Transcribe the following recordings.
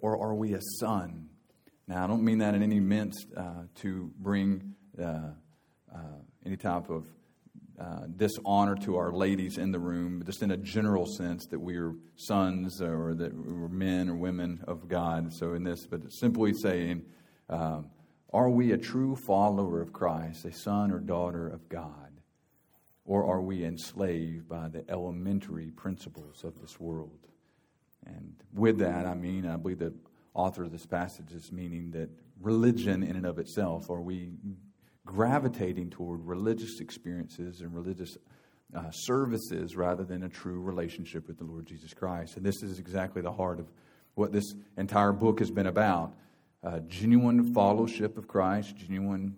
Or are we a son? Now, I don't mean that in any means uh, to bring uh, uh, any type of uh, dishonor to our ladies in the room, just in a general sense that we are sons or that we're men or women of God. So, in this, but simply saying, um, are we a true follower of Christ, a son or daughter of God? Or are we enslaved by the elementary principles of this world? And with that, I mean, I believe the author of this passage is meaning that religion in and of itself, are we gravitating toward religious experiences and religious uh, services rather than a true relationship with the Lord Jesus Christ. And this is exactly the heart of what this entire book has been about uh, genuine fellowship of Christ, genuine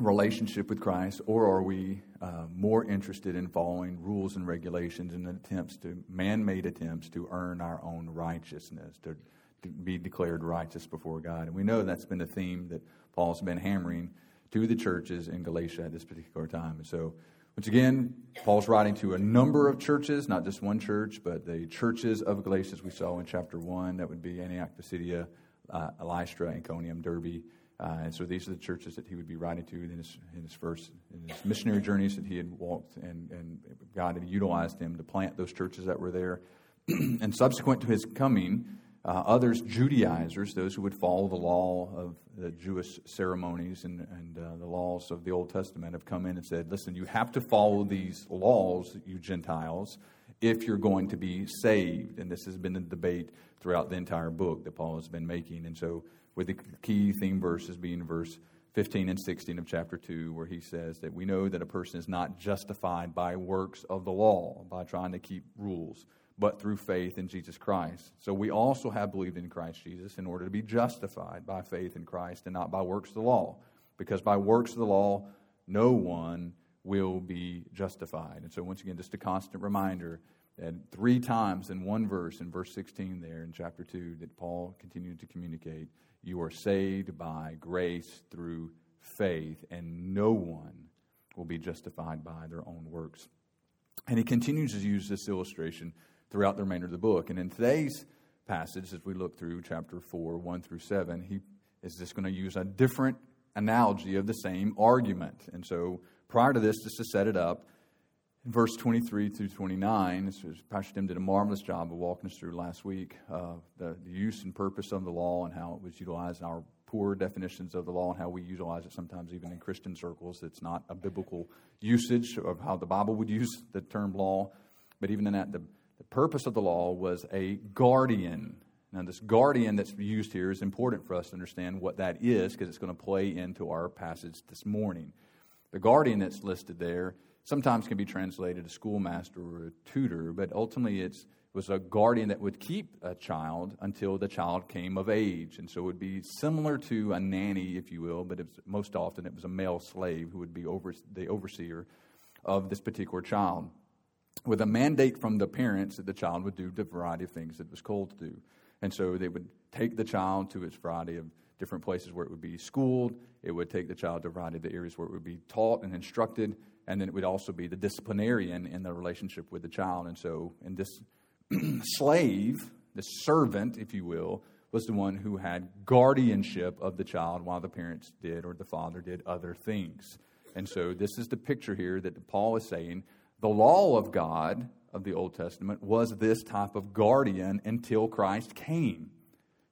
relationship with Christ, or are we uh, more interested in following rules and regulations and attempts to man made attempts to earn our own righteousness, to, to be declared righteous before God? And we know that's been a theme that Paul's been hammering to the churches in Galatia at this particular time. And so, once again, Paul's writing to a number of churches, not just one church, but the churches of Galatia, we saw in chapter 1. That would be Antioch, Pisidia, uh, Lystra, Iconium, Derbe. Uh, and so these are the churches that he would be writing to in his, in his first in his missionary journeys that he had walked, and, and God had utilized him to plant those churches that were there. and subsequent to his coming, uh, others, Judaizers, those who would follow the law of the Jewish ceremonies and, and uh, the laws of the Old Testament, have come in and said, listen, you have to follow these laws, you Gentiles, if you're going to be saved. And this has been the debate throughout the entire book that Paul has been making. And so, with the key theme verses being verse 15 and 16 of chapter 2, where he says that we know that a person is not justified by works of the law, by trying to keep rules but through faith in Jesus Christ. So we also have believed in Christ Jesus in order to be justified by faith in Christ and not by works of the law. Because by works of the law, no one will be justified. And so, once again, just a constant reminder that three times in one verse, in verse 16 there in chapter 2, that Paul continued to communicate you are saved by grace through faith, and no one will be justified by their own works. And he continues to use this illustration throughout the remainder of the book. And in today's passage, as we look through chapter 4, 1 through 7, he is just going to use a different analogy of the same argument. And so, prior to this, just to set it up, in verse 23 through 29, Pastor Tim did a marvelous job of walking us through last week uh, the, the, use and purpose of the law and how it was utilized our poor definitions of the law and how we utilize it sometimes even in Christian circles. It's not a biblical usage of how the Bible would use the term law, but even in that, the the purpose of the law was a guardian. Now, this guardian that's used here is important for us to understand what that is because it's going to play into our passage this morning. The guardian that's listed there sometimes can be translated a schoolmaster or a tutor, but ultimately it was a guardian that would keep a child until the child came of age. And so it would be similar to a nanny, if you will, but was, most often it was a male slave who would be over, the overseer of this particular child with a mandate from the parents that the child would do the variety of things that it was called to do. And so they would take the child to its variety of different places where it would be schooled. It would take the child to a variety of the areas where it would be taught and instructed. And then it would also be the disciplinarian in the relationship with the child. And so, and this slave, this servant, if you will, was the one who had guardianship of the child while the parents did or the father did other things. And so, this is the picture here that Paul is saying the law of God of the Old Testament was this type of guardian until Christ came.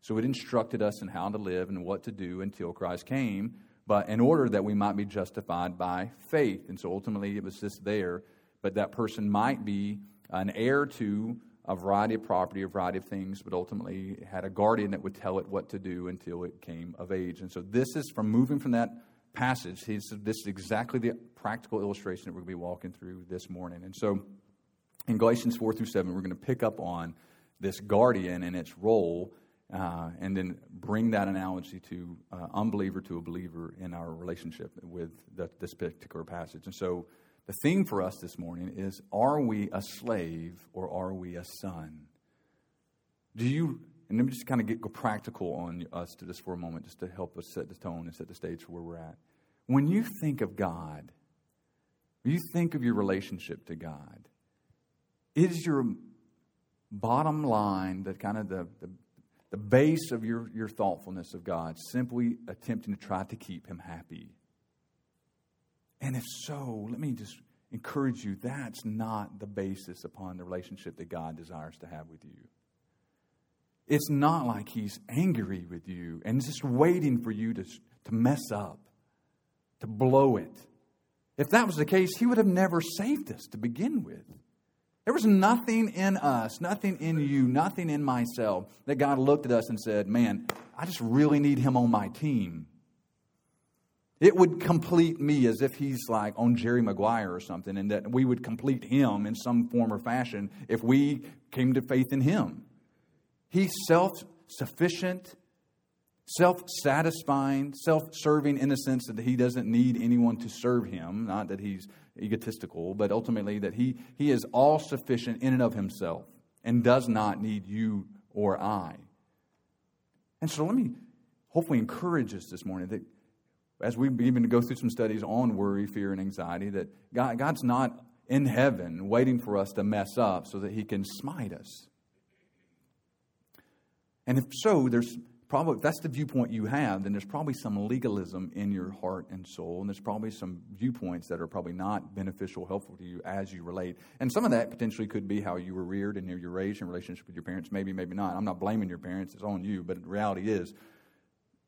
So it instructed us in how to live and what to do until Christ came, but in order that we might be justified by faith. And so ultimately it was just there, but that person might be an heir to a variety of property, a variety of things, but ultimately had a guardian that would tell it what to do until it came of age. And so this is from moving from that passage. This is exactly the practical illustration that we're going to be walking through this morning. And so in Galatians 4 through 7, we're going to pick up on this guardian and its role uh, and then bring that analogy to uh, unbeliever to a believer in our relationship with the, this particular passage. And so the theme for us this morning is Are we a slave or are we a son? Do you, and let me just kind of get practical on us to this for a moment, just to help us set the tone and set the stage for where we're at. When you think of God, you think of your relationship to God, is your bottom line, the kind of the, the, the base of your, your thoughtfulness of God, simply attempting to try to keep Him happy? And if so, let me just encourage you that's not the basis upon the relationship that God desires to have with you. It's not like He's angry with you and just waiting for you to, to mess up, to blow it. If that was the case, He would have never saved us to begin with. There was nothing in us, nothing in you, nothing in myself that God looked at us and said, Man, I just really need him on my team. It would complete me as if he's like on Jerry Maguire or something, and that we would complete him in some form or fashion if we came to faith in him. He's self sufficient, self satisfying, self serving in the sense that he doesn't need anyone to serve him, not that he's egotistical, but ultimately that he, he is all sufficient in and of himself and does not need you or I. And so let me hopefully encourage us this morning that as we to go through some studies on worry, fear, and anxiety, that God, God's not in heaven waiting for us to mess up so that he can smite us. And if so, there's probably if that's the viewpoint you have, then there's probably some legalism in your heart and soul, and there's probably some viewpoints that are probably not beneficial, helpful to you as you relate. And some of that potentially could be how you were reared and you're raised in relationship with your parents. Maybe, maybe not. I'm not blaming your parents; it's on you. But the reality is,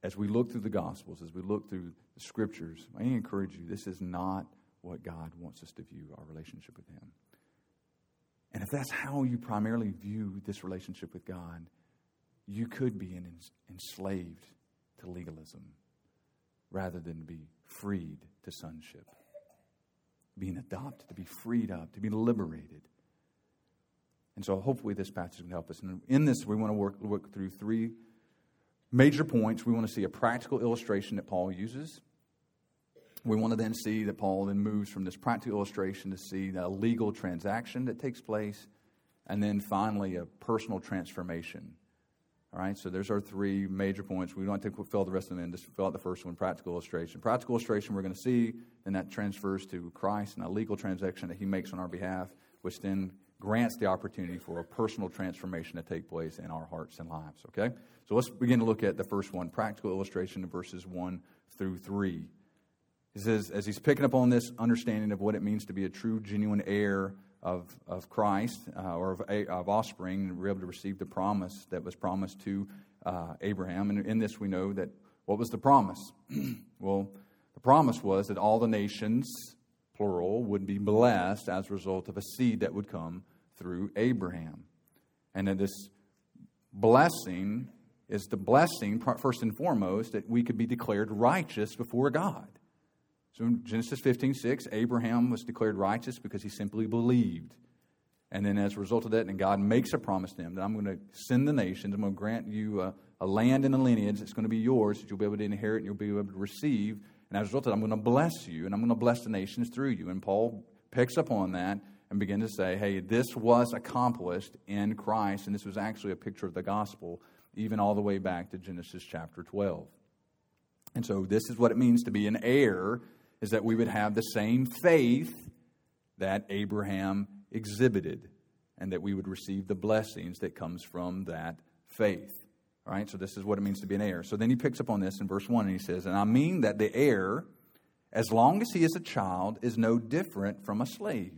as we look through the Gospels, as we look through the Scriptures, I encourage you: this is not what God wants us to view our relationship with Him. And if that's how you primarily view this relationship with God, you could be enslaved to legalism rather than be freed to sonship. Being adopted, to be freed up, to be liberated. And so hopefully this passage can help us. And in this, we want to work, work through three major points. We want to see a practical illustration that Paul uses. We want to then see that Paul then moves from this practical illustration to see a legal transaction that takes place. And then finally, a personal transformation all right, so there's our three major points. We don't have to fill the rest of them in, just fill out the first one practical illustration. Practical illustration we're going to see, and that transfers to Christ and a legal transaction that he makes on our behalf, which then grants the opportunity for a personal transformation to take place in our hearts and lives. Okay? So let's begin to look at the first one practical illustration of verses 1 through 3. He says, as he's picking up on this understanding of what it means to be a true, genuine heir of, of Christ uh, or of, of offspring, we're able to receive the promise that was promised to uh, Abraham. And in this, we know that what was the promise? well, the promise was that all the nations, plural, would be blessed as a result of a seed that would come through Abraham. And that this blessing is the blessing, first and foremost, that we could be declared righteous before God. So in Genesis 15, 6, Abraham was declared righteous because he simply believed. And then as a result of that, and God makes a promise to him that I'm going to send the nations, I'm going to grant you a, a land and a lineage that's going to be yours that you'll be able to inherit and you'll be able to receive. And as a result of that, I'm going to bless you and I'm going to bless the nations through you. And Paul picks up on that and begins to say, hey, this was accomplished in Christ, and this was actually a picture of the gospel, even all the way back to Genesis chapter 12. And so this is what it means to be an heir is that we would have the same faith that Abraham exhibited and that we would receive the blessings that comes from that faith. All right, so this is what it means to be an heir. So then he picks up on this in verse 1 and he says, And I mean that the heir, as long as he is a child, is no different from a slave.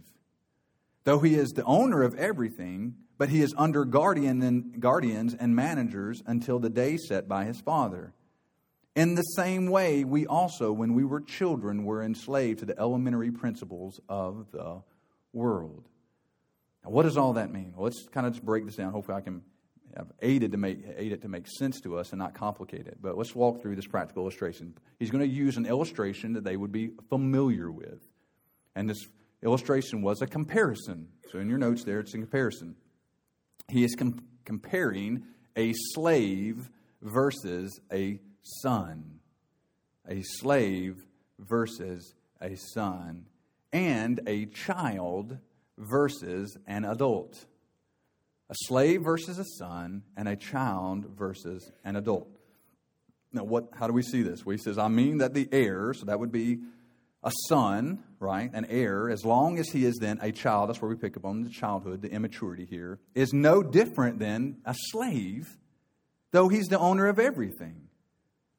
Though he is the owner of everything, but he is under guardian and, guardians and managers until the day set by his father. In the same way, we also, when we were children, were enslaved to the elementary principles of the world. Now, what does all that mean? Well, let's kind of just break this down. Hopefully, I can have aided to make aid it to make sense to us and not complicate it. But let's walk through this practical illustration. He's going to use an illustration that they would be familiar with, and this illustration was a comparison. So in your notes there, it's a comparison. He is com- comparing a slave versus a son. A slave versus a son. And a child versus an adult. A slave versus a son, and a child versus an adult. Now, what, how do we see this? Well, he says, I mean that the heir, so that would be a son, right, an heir, as long as he is then a child, that's where we pick up on the childhood, the immaturity here, is no different than a slave, though he's the owner of everything.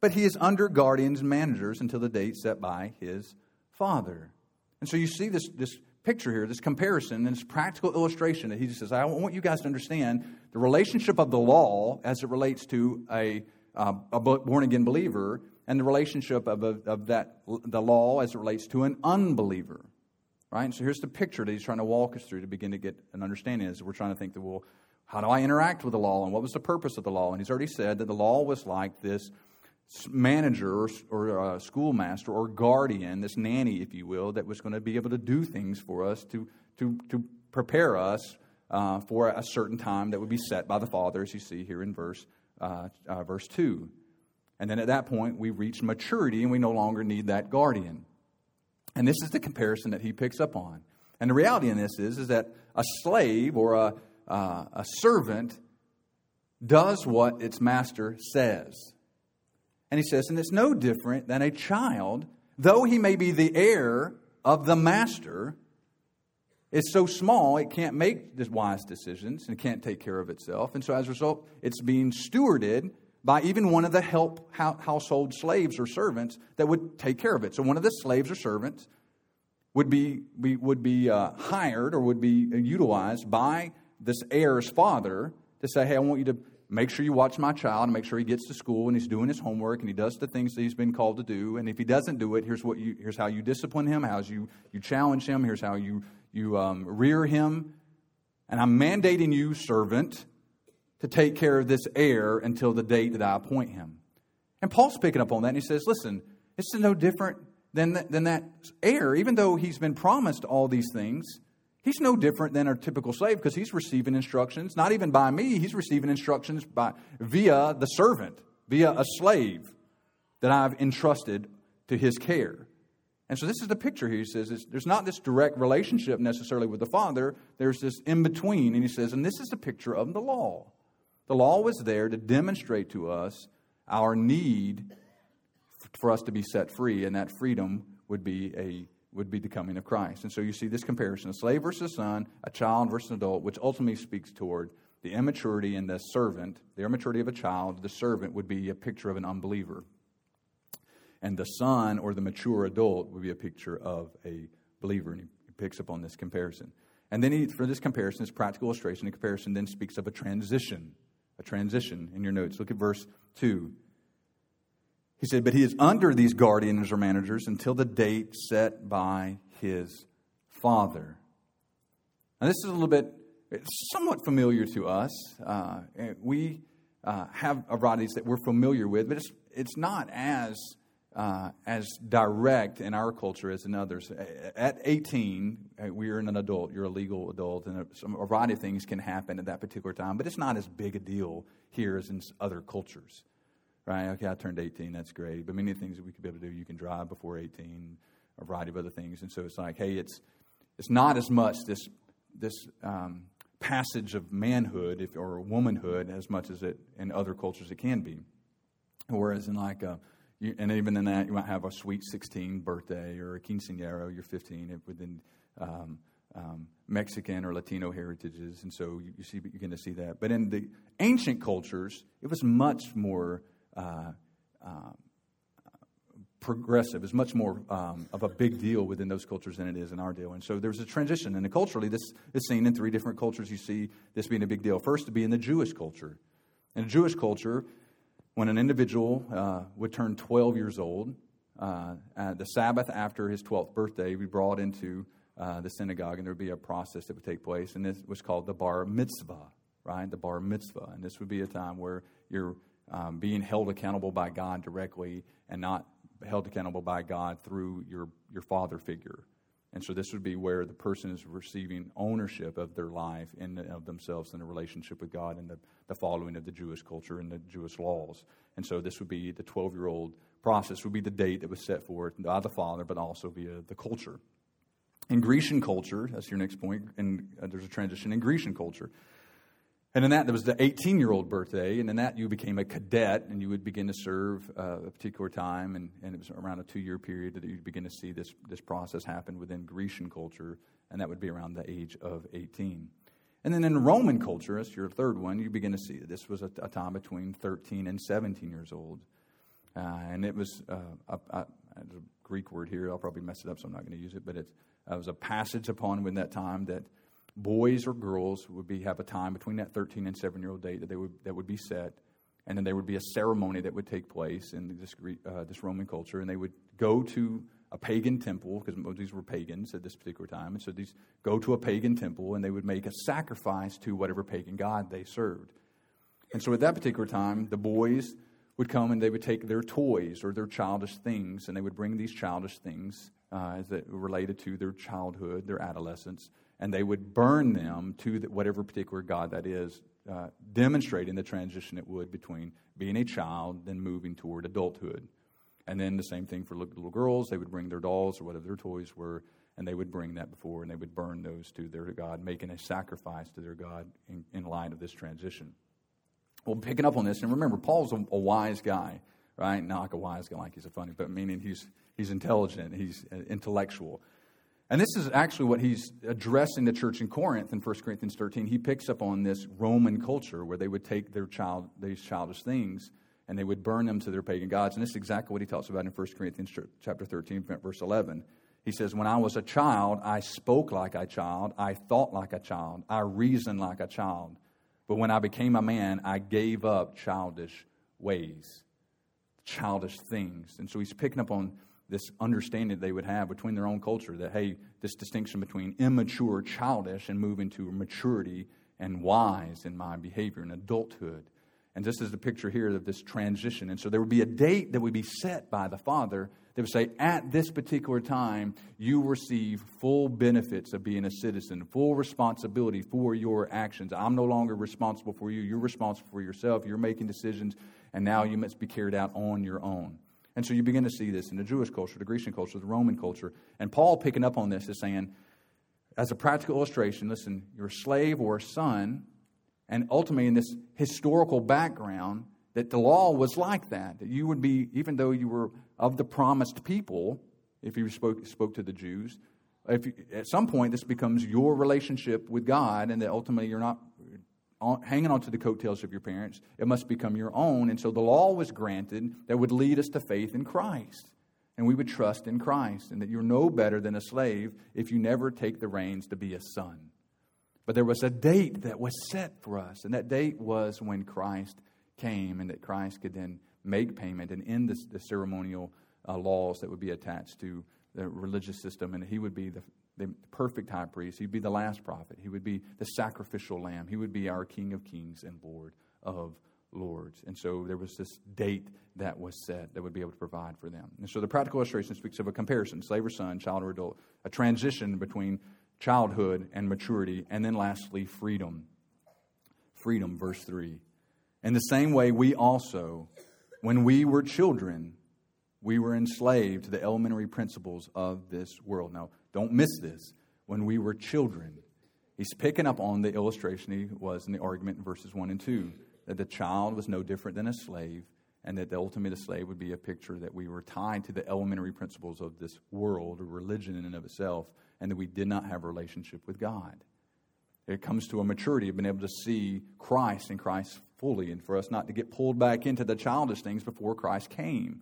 But he is under guardians and managers until the date set by his father. And so you see this, this picture here, this comparison, and this practical illustration that he says, I want you guys to understand the relationship of the law as it relates to a, uh, a born again believer and the relationship of, a, of that, the law as it relates to an unbeliever. Right? And so here's the picture that he's trying to walk us through to begin to get an understanding as we're trying to think that, well, how do I interact with the law and what was the purpose of the law? And he's already said that the law was like this manager or, schoolmaster or guardian, this nanny, if you will, that was going to be able to do things for us to, to, to prepare us uh, for a certain time that would be set by the Father, as you see here in verse, uh, uh, verse 2. And then at that point, we reach maturity and we no longer need that guardian. And this is the comparison that he picks up on. And the reality in this is, is that a slave or a, uh, a servant does what its master says. And he says, and it's no different than a child, though he may be the heir of the master, is so small it can't make wise decisions and can't take care of itself. And so as a result, it's being stewarded by even one of the help household slaves or servants that would take care of it. So one of the slaves or servants would be, would be uh, hired or would be utilized by this heir's father to say, hey, I want you to make sure you watch my child and make sure he gets to school and he's doing his homework and he does the things that he's been called to do. And if he doesn't do it, here's, what you, here's how you discipline him, how you, you challenge him, here's how you, you um, rear him. And I'm mandating you, servant, to take care of this heir until the date that I appoint him. And Paul's picking up on that and he says, listen, it's no different than that, than that heir, even though he's been promised all these things He's no different than a typical slave because he's receiving instructions, not even by me, he's receiving instructions by, via the servant, via a slave that I've entrusted to his care. And so this is the picture here. He says there's not this direct relationship necessarily with the Father, there's this in between. And he says, and this is the picture of the law. The law was there to demonstrate to us our need for us to be set free, and that freedom would be a would be the coming of Christ. And so you see this comparison a slave versus a son, a child versus an adult, which ultimately speaks toward the immaturity in the servant. The immaturity of a child, the servant would be a picture of an unbeliever. And the son or the mature adult would be a picture of a believer. And he picks up on this comparison. And then he, for this comparison, this practical illustration, the comparison then speaks of a transition. A transition in your notes. Look at verse 2. He said, But he is under these guardians or managers until the date set by his father. Now, this is a little bit, somewhat familiar to us. Uh, we uh, have varieties that we're familiar with, but it's, it's not as, uh, as direct in our culture as in others. At 18, uh, we are an adult, you're a legal adult, and a, a variety of things can happen at that particular time, but it's not as big a deal here as in other cultures right? Okay, I turned 18, that's great. But many things that we could be able to do, you can drive before 18, a variety of other things. And so it's like, hey, it's, it's not as much this, this um, passage of manhood if, or womanhood as much as it in other cultures it can be. Whereas in like, a, you, and even in that, you might have a sweet 16 birthday or a quinceañera, you're 15 within um, um, Mexican or Latino heritages. And so you, you see, you're going to see that. But in the ancient cultures, it was much more progressive, is much more um, of a big deal within those cultures than it is in our deal. And so there's a transition. And culturally, this is seen in three different cultures. You see this being a big deal. First, to be in the Jewish culture. In the Jewish culture, when an individual uh, would turn 12 years old, uh, the Sabbath after his 12th birthday, be brought into uh, the synagogue, and there would be a process that would take place, and this was called the bar mitzvah, right? The bar mitzvah. And this would be a time where you're um, being held accountable by God directly and not held accountable by God through your, your father figure. And so this would be where the person is receiving ownership of their life and of themselves in the relationship with God and the, the following of the Jewish culture and the Jewish laws. And so this would be the 12 year old process, would be the date that was set forth by the father, but also via the culture. In Grecian culture, that's your next point, and uh, there's a transition in Grecian culture. And in that, there was the 18 year old birthday, and in that, you became a cadet and you would begin to serve uh, a particular time. And, and it was around a two year period that you'd begin to see this, this process happen within Grecian culture, and that would be around the age of 18. And then in Roman culture, that's your third one, you begin to see this was a, a time between 13 and 17 years old. Uh, and it was uh, a, a, a, Greek word here, I'll probably mess it up, so I'm not going to use it, but it, it was a passage upon when that time that boys or girls would be have a time between that 13 and 7 year old date that they would that would be set. And then there would be a ceremony that would take place in this uh, this Roman culture. And they would go to a pagan temple because these were pagans at this particular time. And so these go to a pagan temple and they would make a sacrifice to whatever pagan god they served. And so at that particular time the boys would come and they would take their toys or their childish things and they would bring these childish things uh, that related to their childhood their adolescence and they would burn them to whatever particular God that is, uh, demonstrating the transition it would between being a child then moving toward adulthood. And then the same thing for little girls. They would bring their dolls or whatever their toys were, and they would bring that before, and they would burn those to their God, making a sacrifice to their God in, in light of this transition. Well, picking up on this, and remember, Paul's a, a wise guy, right? Not like a wise guy, like he's a funny, but meaning he's he's intelligent, he's uh, intellectual. And this is actually what he's addressing the church in Corinth in 1 Corinthians 13. He picks up on this Roman culture where they would take their child, these childish things and they would burn them to their pagan gods. And this is exactly what he talks about in 1 Corinthians chapter 13, verse 11. He says, When I was a child, I spoke like a child, I thought like a child, I reasoned like a child. But when I became a man, I gave up childish ways, childish things. And so he's picking up on this understanding they would have between their own culture that, hey, this distinction between immature, childish, and moving to maturity and wise in my behavior and adulthood. And this is the picture here of this transition. And so there would be a date that would be set by the Father that would say, at this particular time, you receive full benefits of being a citizen, full responsibility for your actions. I'm no longer responsible for you. You're responsible for yourself. You're making decisions, and now you must be carried out on your own. And so you begin to see this in the Jewish culture, the Grecian culture, the Roman culture. And Paul picking up on this is saying, as a practical illustration, listen, you're a slave or a son, and ultimately in this historical background, that the law was like that. That you would be, even though you were of the promised people, if you spoke, spoke to the Jews, if you, at some point this becomes your relationship with God, and that ultimately you're not hanging on to the coattails of your parents. It must become your own. And so the law was granted that would lead us to faith in Christ. And we would trust in Christ, and that you're no better than a slave if you never take the reins to be a son. But there was a date that was set for us, and that date was when Christ came, and that Christ could then make payment and end the, the ceremonial uh, laws that would be attached to the religious system, and he would be the, the perfect high priest. He'd be the last prophet. He would be the sacrificial lamb. He would be our King of kings and Lord of lords. And so there was this date that was set that would be able to provide for them. And so the practical illustration speaks of a comparison slave or son, child or adult, a transition between childhood and maturity, and then lastly, freedom. Freedom, verse 3. In the same way, we also, when we were children, we were enslaved to the elementary principles of this world. Now, don't miss this. When we were children, he's picking up on the illustration he was in the argument in verses 1 and 2 that the child was no different than a slave, and that the ultimate slave would be a picture that we were tied to the elementary principles of this world or religion in and of itself, and that we did not have a relationship with God. It comes to a maturity of being able to see Christ and Christ fully, and for us not to get pulled back into the childish things before Christ came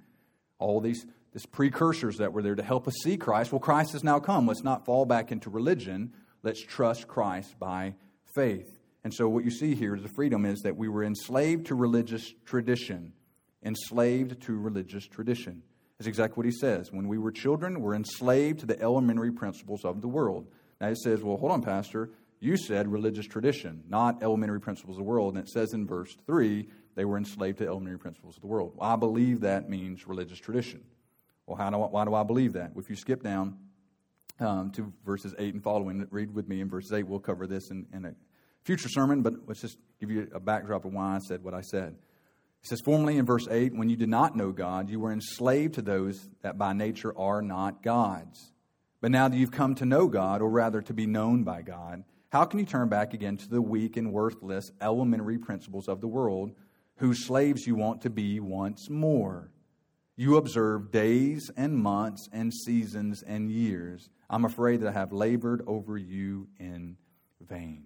all these these precursors that were there to help us see Christ. Well, Christ has now come. Let's not fall back into religion. Let's trust Christ by faith. And so, what you see here is the freedom is that we were enslaved to religious tradition. Enslaved to religious tradition. That's exactly what he says. When we were children, we're enslaved to the elementary principles of the world. Now, he says, well, hold on, Pastor. You said religious tradition, not elementary principles of the world. And it says in verse 3 they were enslaved to elementary principles of the world. Well, I believe that means religious tradition. Well, how do I, why do I believe that? If you skip down um, to verses 8 and following. Read with me in verses 8. We'll cover this in, in a future sermon, but let's just give you a backdrop of why I said what I said. It says, Formerly in verse 8, when you did not know God, you were enslaved to those that by nature are not gods. But now that you've come to know God, or rather to be known by God, how can you turn back again to the weak and worthless elementary principles of the world, whose slaves you want to be once more? You observe days and months and seasons and years. I'm afraid that I have labored over you in vain.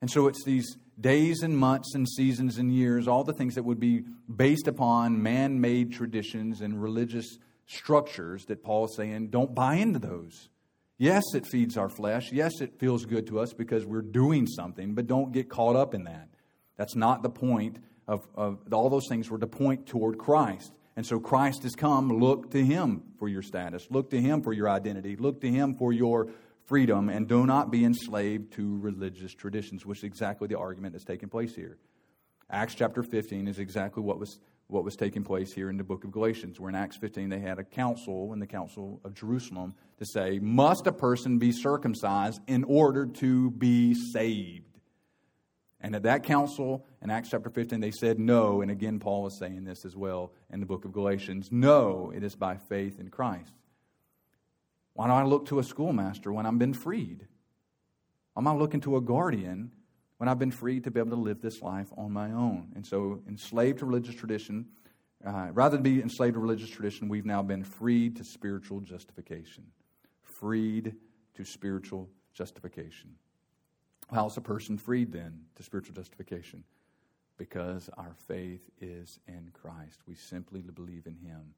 And so it's these days and months and seasons and years, all the things that would be based upon man made traditions and religious structures that Paul is saying, don't buy into those. Yes, it feeds our flesh. Yes, it feels good to us because we're doing something, but don't get caught up in that. That's not the point of, of all those things were to point toward Christ. And so Christ has come. Look to him for your status. Look to him for your identity. Look to him for your freedom. And do not be enslaved to religious traditions, which is exactly the argument that's taking place here. Acts chapter 15 is exactly what was, what was taking place here in the book of Galatians, where in Acts 15 they had a council in the council of Jerusalem to say, Must a person be circumcised in order to be saved? And at that council in Acts chapter 15, they said no. And again, Paul is saying this as well in the book of Galatians. No, it is by faith in Christ. Why don't I look to a schoolmaster when I've been freed? Why am I looking to a guardian when I've been freed to be able to live this life on my own? And so, enslaved to religious tradition, uh, rather than be enslaved to religious tradition, we've now been freed to spiritual justification. Freed to spiritual justification. How is a person freed then to spiritual justification? Because our faith is in Christ. We simply believe in Him,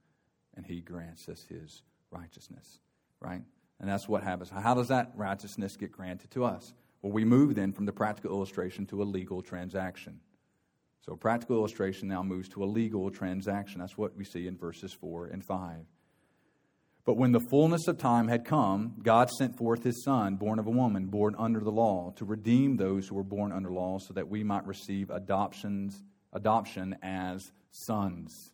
and He grants us His righteousness, right? And that's what happens. How does that righteousness get granted to us? Well, we move then from the practical illustration to a legal transaction. So, practical illustration now moves to a legal transaction. That's what we see in verses 4 and 5. But when the fullness of time had come, God sent forth his Son, born of a woman, born under the law, to redeem those who were born under law, so that we might receive adoptions, adoption as sons.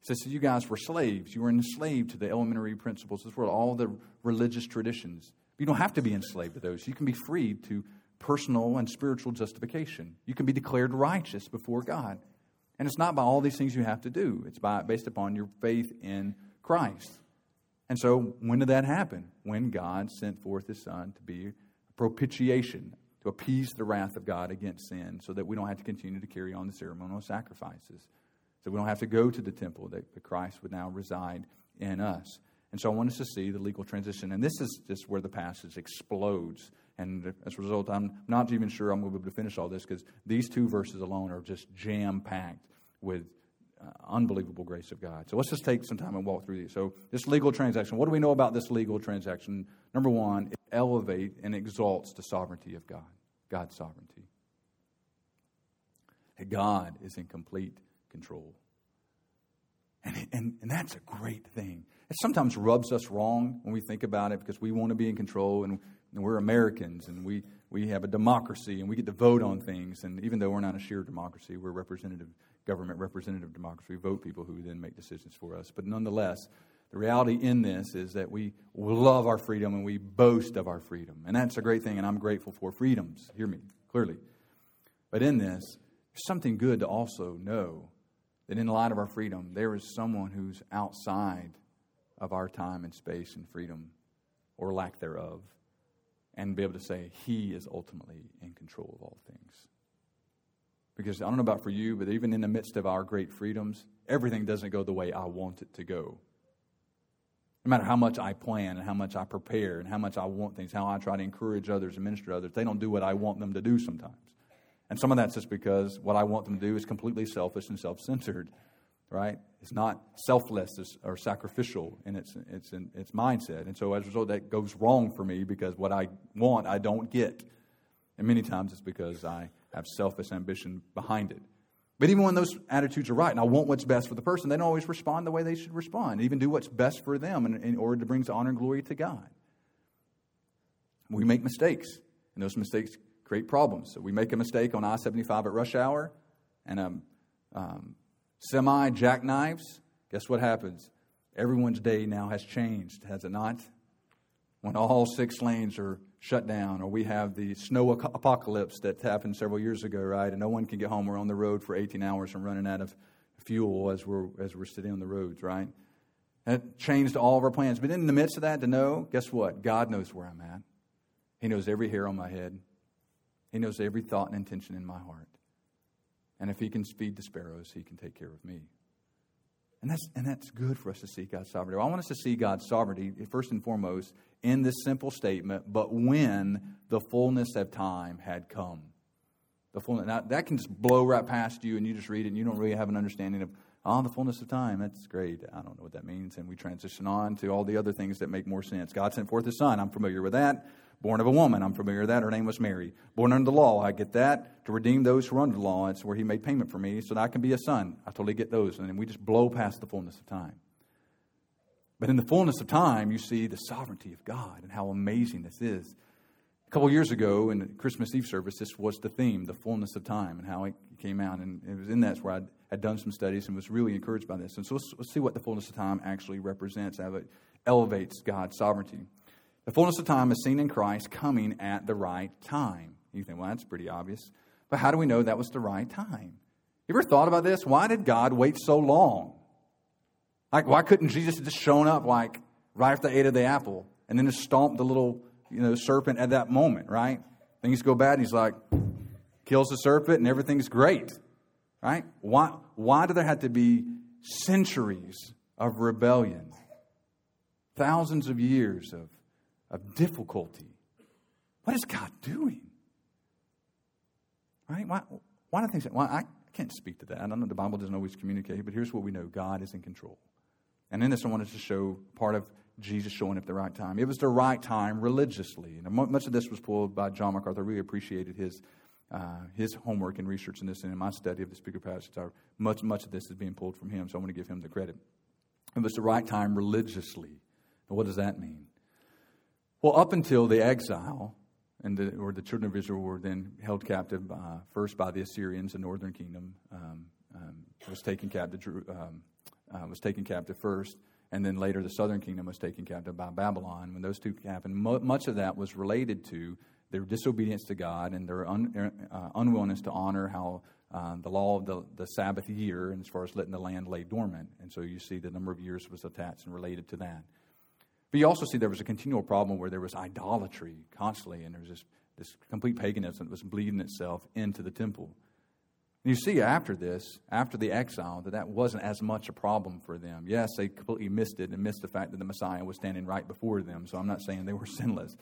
He says, so you guys were slaves. You were enslaved to the elementary principles of this world, all the religious traditions. You don't have to be enslaved to those. You can be freed to personal and spiritual justification. You can be declared righteous before God. And it's not by all these things you have to do, it's by, based upon your faith in Christ. And so, when did that happen? When God sent forth His Son to be a propitiation, to appease the wrath of God against sin, so that we don't have to continue to carry on the ceremonial sacrifices. So, we don't have to go to the temple, that Christ would now reside in us. And so, I want us to see the legal transition. And this is just where the passage explodes. And as a result, I'm not even sure I'm going to be able to finish all this because these two verses alone are just jam packed with uh, unbelievable grace of God. So let's just take some time and walk through these. So, this legal transaction, what do we know about this legal transaction? Number one, it elevates and exalts the sovereignty of God, God's sovereignty. That God is in complete control. And, and, and that's a great thing. It sometimes rubs us wrong when we think about it because we want to be in control and, and we're Americans and we, we have a democracy and we get to vote on things. And even though we're not a sheer democracy, we're representative government representative democracy. We vote people who then make decisions for us. But nonetheless, the reality in this is that we love our freedom and we boast of our freedom. And that's a great thing, and I'm grateful for freedoms. Hear me clearly. But in this, there's something good to also know that in light of our freedom, there is someone who's outside of our time and space and freedom or lack thereof, and be able to say, He is ultimately in control of all things. Because I don't know about for you, but even in the midst of our great freedoms, everything doesn't go the way I want it to go. No matter how much I plan and how much I prepare and how much I want things, how I try to encourage others and minister to others, they don't do what I want them to do sometimes. And some of that's just because what I want them to do is completely selfish and self centered, right? It's not selfless or sacrificial in its, its, in its mindset. And so as a result, that goes wrong for me because what I want, I don't get. And many times it's because I have selfish ambition behind it. But even when those attitudes are right, and I want what's best for the person, they don't always respond the way they should respond, even do what's best for them in, in order to bring honor and glory to God. We make mistakes, and those mistakes create problems. So we make a mistake on I 75 at rush hour, and a um, semi jackknives. Guess what happens? Everyone's day now has changed, has it not? when all six lanes are shut down, or we have the snow apocalypse that happened several years ago, right? And no one can get home. We're on the road for 18 hours and running out of fuel as we're, as we're sitting on the roads, right? That changed all of our plans. But in the midst of that, to know, guess what? God knows where I'm at. He knows every hair on my head. He knows every thought and intention in my heart. And if He can feed the sparrows, He can take care of me. And that's, and that's good for us to see God's sovereignty. I want us to see God's sovereignty, first and foremost, in this simple statement, but when the fullness of time had come. The fullness, now, that can just blow right past you, and you just read it, and you don't really have an understanding of, oh, the fullness of time. That's great. I don't know what that means. And we transition on to all the other things that make more sense. God sent forth His Son. I'm familiar with that. Born of a woman. I'm familiar with that. Her name was Mary. Born under the law. I get that. To redeem those who are under the law. It's where He made payment for me so that I can be a son. I totally get those. And then we just blow past the fullness of time. But in the fullness of time, you see the sovereignty of God and how amazing this is. A couple years ago in the Christmas Eve service, this was the theme, the fullness of time, and how it came out. And it was in that where I had done some studies and was really encouraged by this. And so let's, let's see what the fullness of time actually represents, how it elevates God's sovereignty. The fullness of time is seen in Christ coming at the right time. You think, well, that's pretty obvious. But how do we know that was the right time? You ever thought about this? Why did God wait so long? Like, why couldn't Jesus have just shown up like right after they ate of the apple and then just stomped the little you know, serpent at that moment, right? Things go bad, and he's like, kills the serpent, and everything's great, right? Why, why do there have to be centuries of rebellion? Thousands of years of, of difficulty. What is God doing? Right? Why, why do things, why, I can't speak to that. I know the Bible doesn't always communicate, but here's what we know God is in control. And in this, I wanted to show part of Jesus showing up the right time. It was the right time religiously. And much of this was pulled by John MacArthur. I really appreciated his, uh, his homework and research in this. And in my study of the Speaker passage, much, much of this is being pulled from him, so I want to give him the credit. It was the right time religiously. And what does that mean? Well, up until the exile, and the, or the children of Israel were then held captive uh, first by the Assyrians, the northern kingdom um, um, was taken captive. Um, uh, was taken captive first and then later the southern kingdom was taken captive by Babylon. When those two happened, mo- much of that was related to their disobedience to God and their un- uh, unwillingness to honor how uh, the law of the, the Sabbath year, and as far as letting the land lay dormant. And so you see the number of years was attached and related to that. But you also see there was a continual problem where there was idolatry constantly, and there was this, this complete paganism that was bleeding itself into the temple. You see after this, after the exile, that that wasn't as much a problem for them. Yes, they completely missed it and missed the fact that the Messiah was standing right before them. So I'm not saying they were sinless.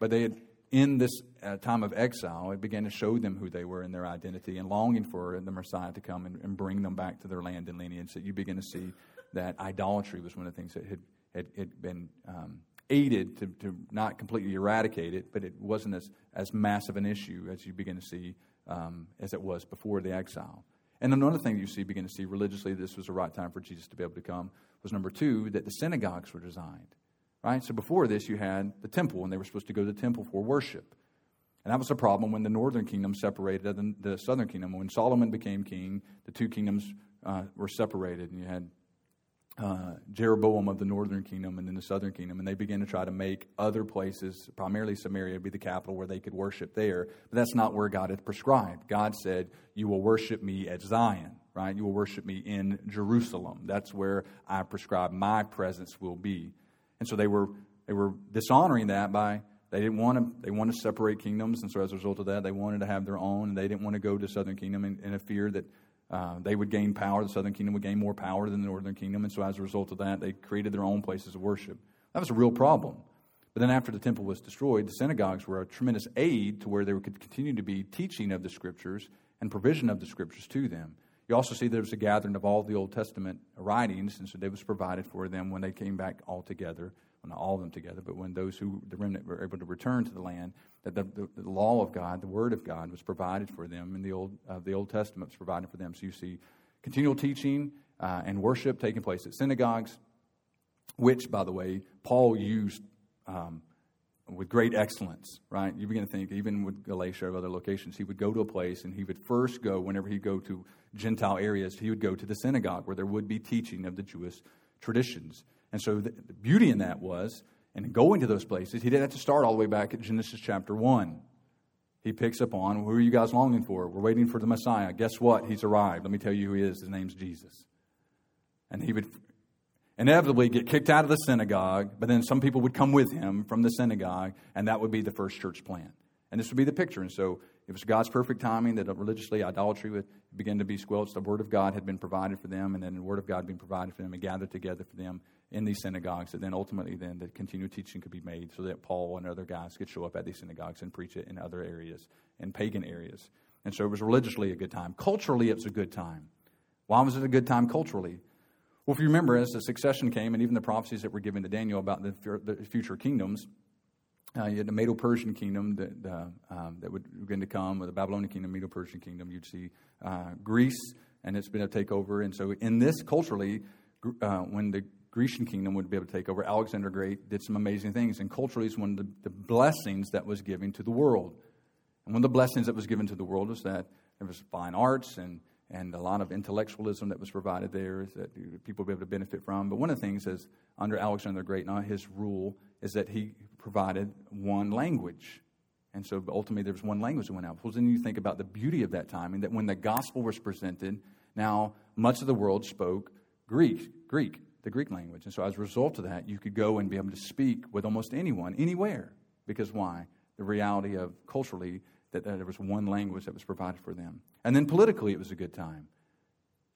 But they had, in this uh, time of exile, it began to show them who they were in their identity and longing for the Messiah to come and, and bring them back to their land and lineage. So you begin to see that idolatry was one of the things that had, had, had been um, aided to, to not completely eradicate it, but it wasn't as, as massive an issue as you begin to see um, as it was before the exile. And another thing you see, begin to see religiously, this was the right time for Jesus to be able to come, was number two, that the synagogues were designed. Right? So before this, you had the temple, and they were supposed to go to the temple for worship. And that was a problem when the northern kingdom separated the southern kingdom. When Solomon became king, the two kingdoms uh, were separated, and you had uh, Jeroboam of the northern kingdom and then the southern kingdom, and they began to try to make other places, primarily Samaria, be the capital where they could worship there. But that's not where God had prescribed. God said, You will worship me at Zion, right? You will worship me in Jerusalem. That's where I prescribe my presence will be. And so they were they were dishonoring that by they didn't want to they wanted to separate kingdoms, and so as a result of that, they wanted to have their own, and they didn't want to go to southern kingdom in, in a fear that uh, they would gain power. The southern kingdom would gain more power than the northern kingdom. And so, as a result of that, they created their own places of worship. That was a real problem. But then, after the temple was destroyed, the synagogues were a tremendous aid to where there could continue to be teaching of the scriptures and provision of the scriptures to them. You also see there was a gathering of all the Old Testament writings, and so they was provided for them when they came back all together well, not all of them together, but when those who, the remnant, were able to return to the land, that the, the, the law of God, the Word of God, was provided for them, and the Old, uh, the Old Testament was provided for them. So you see continual teaching uh, and worship taking place at synagogues, which, by the way, Paul used um, with great excellence, right? You begin to think, even with Galatia or other locations, he would go to a place and he would first go, whenever he'd go to Gentile areas, he would go to the synagogue where there would be teaching of the Jewish traditions. And so the, the beauty in that was, And going to those places, he didn't have to start all the way back at Genesis chapter 1. He picks up on, who are you guys longing for? We're waiting for the Messiah. Guess what? He's arrived. Let me tell you who he is. His name's Jesus. And he would inevitably get kicked out of the synagogue, but then some people would come with him from the synagogue, and that would be the first church plant. And this would be the picture. And so it was God's perfect timing that uh, religiously idolatry would begin to be squelched. The Word of God had been provided for them, and then the Word of God being provided for them and gathered together for them in these synagogues. And then ultimately, then the continued teaching could be made so that Paul and other guys could show up at these synagogues and preach it in other areas, in pagan areas. And so it was religiously a good time. Culturally, it was a good time. Why was it a good time culturally? Well, if you remember, as the succession came, and even the prophecies that were given to Daniel about the, future kingdoms, uh, you had the Medo-Persian kingdom that, uh, um, that would begin to come, or the Babylonian kingdom, Medo-Persian kingdom. You'd see uh, Greece, and it's been a takeover. And so, in this culturally, uh, when the Grecian kingdom would be able to take over, Alexander Great did some amazing things. And culturally, it's one of the, the blessings that was given to the world. And one of the blessings that was given to the world was that there was fine arts and and a lot of intellectualism that was provided there that people would be able to benefit from. But one of the things is under Alexander the Great, now his rule is that he provided one language. And so ultimately there was one language that went out. Well, then you think about the beauty of that time and that when the gospel was presented, now much of the world spoke Greek, Greek, the Greek language. And so as a result of that, you could go and be able to speak with almost anyone, anywhere. Because why? The reality of culturally that there was one language that was provided for them. And then politically, it was a good time.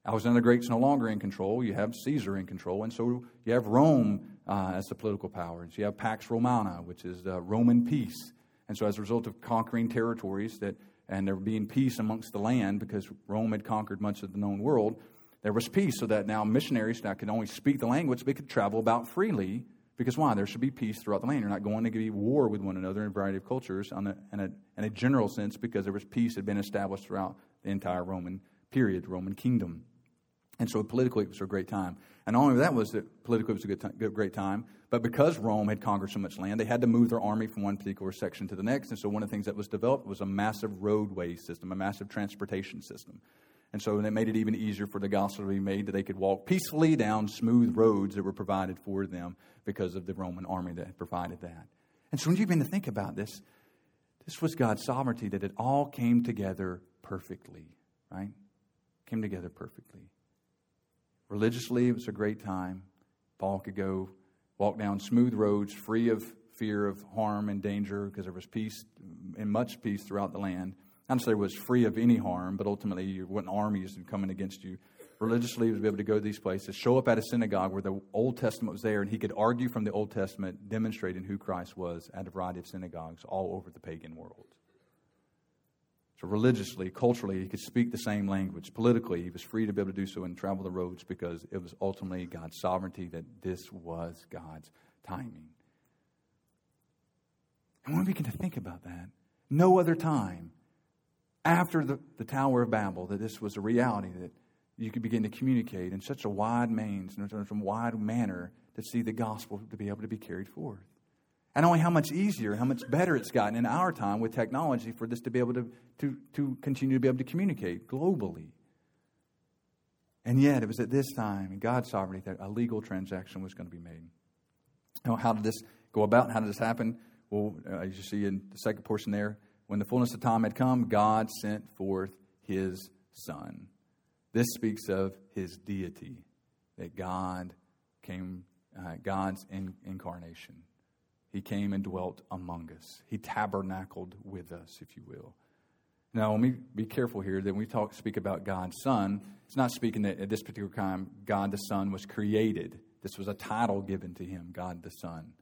Alexander the Great's no longer in control. You have Caesar in control. And so you have Rome uh, as the political power. And you have Pax Romana, which is the Roman peace. And so as a result of conquering territories that, and there being peace amongst the land because Rome had conquered much of the known world, there was peace so that now missionaries now could only speak the language, but could travel about freely because why? There should be peace throughout the land. You're not going to be war with one another in a variety of cultures on a, in, a, in a general sense because there was peace had been established throughout the entire Roman period, Roman kingdom. And so politically, it was a great time. And not only that was that politically it was a good good, great time, but because Rome had conquered so much land, they had to move their army from one particular section to the next. And so one of the things that was developed was a massive roadway system, a massive transportation system. And so that made it even easier for the gospel to be made that they could walk peacefully down smooth roads that were provided for them because of the Roman army that provided that. And so when you begin to think about this, this was God's sovereignty that it all came together perfectly, right? Came together perfectly. Religiously, it was a great time. Paul could go walk down smooth roads free of fear of harm and danger because there was peace and much peace throughout the land. Not necessarily was free of any harm, but ultimately you wasn't armies coming against you. Religiously, he was able to go to these places, show up at a synagogue where the Old Testament was there, and he could argue from the Old Testament, demonstrating who Christ was at a variety of synagogues all over the pagan world. So, religiously, culturally, he could speak the same language. Politically, he was free to be able to do so and travel the roads because it was ultimately God's sovereignty that this was God's timing. And when we begin to think about that, no other time after the, the Tower of Babel that this was a reality that you could begin to communicate in such a wide means, in a wide manner to see the gospel to be able to be carried forth. And only how much easier, how much better it's gotten in our time with technology for this to be able to, to, to continue to be able to communicate globally. And yet, it was at this time, in God's sovereignty, that a legal transaction was going to be made. Now, how did this go about? How did this happen? Well, uh, as you see in the second portion there, when the fullness of time had come, God sent forth his Son. This speaks of his deity, that God came, uh, God's in, incarnation. He came and dwelt among us. He tabernacled with us, if you will. Now, let me be careful here that when we talk, speak about God's Son, it's not speaking that at this particular time God the Son was created. This was a title given to him, God the Son.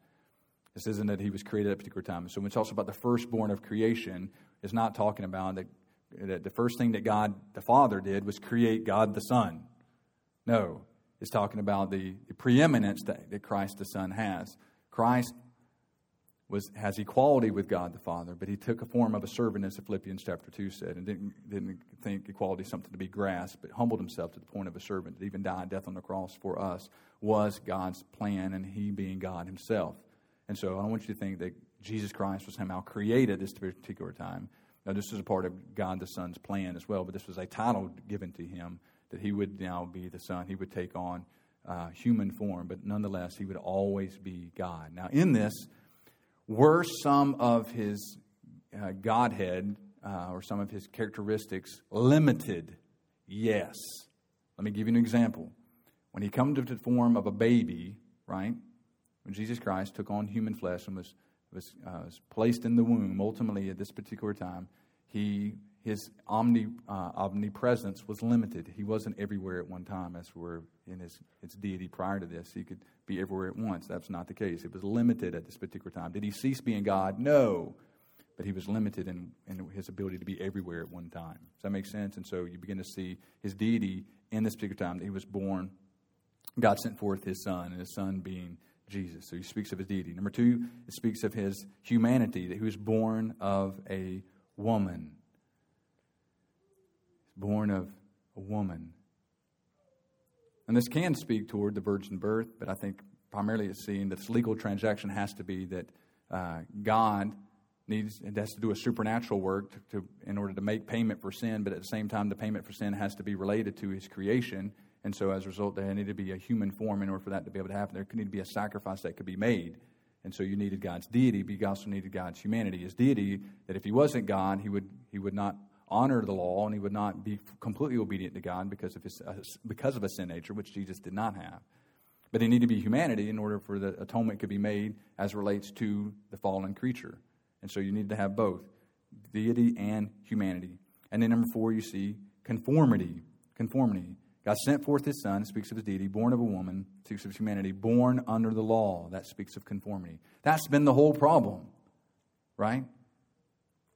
This isn't that he was created at a particular time. So when it talks about the firstborn of creation, it's not talking about that, that the first thing that God the Father did was create God the Son. No, it's talking about the, the preeminence that, that Christ the Son has. Christ was, has equality with God the Father, but he took a form of a servant, as Philippians chapter 2 said, and didn't, didn't think equality something to be grasped, but humbled himself to the point of a servant, that even died death on the cross for us, was God's plan, and he being God himself. And so I don't want you to think that Jesus Christ was somehow created this particular time. Now, this is a part of God the Son's plan as well, but this was a title given to him that he would now be the Son. He would take on uh, human form, but nonetheless, he would always be God. Now, in this, were some of his uh, Godhead uh, or some of his characteristics limited? Yes. Let me give you an example. When he comes to the form of a baby, right? When Jesus Christ took on human flesh and was, was, uh, was placed in the womb, ultimately at this particular time, he his omni, uh, omnipresence was limited. He wasn't everywhere at one time, as were in his, his deity prior to this. He could be everywhere at once. That's not the case. It was limited at this particular time. Did he cease being God? No but he was limited in, in his ability to be everywhere at one time. Does that make sense? And so you begin to see his deity in this particular time that he was born. God sent forth his son, and his son being Jesus. So he speaks of his deity. Number two, it speaks of his humanity, that he was born of a woman. Born of a woman. And this can speak toward the virgin birth, but I think primarily it's seen that this legal transaction has to be that uh, God needs it has to do a supernatural work to, to, in order to make payment for sin, but at the same time, the payment for sin has to be related to His creation. And so, as a result, there needed to be a human form in order for that to be able to happen. There could need to be a sacrifice that could be made. And so, you needed God's deity, but you also needed God's humanity. His deity, that if He wasn't God, He would He would not honor the law and He would not be completely obedient to God because of His uh, because of a sin nature, which Jesus did not have. But He needed to be humanity in order for the atonement could be made as relates to the fallen creature. And so you need to have both deity and humanity. And then number four, you see conformity. Conformity. God sent forth his son, speaks of his deity, born of a woman, speaks of humanity, born under the law, that speaks of conformity. That's been the whole problem, right?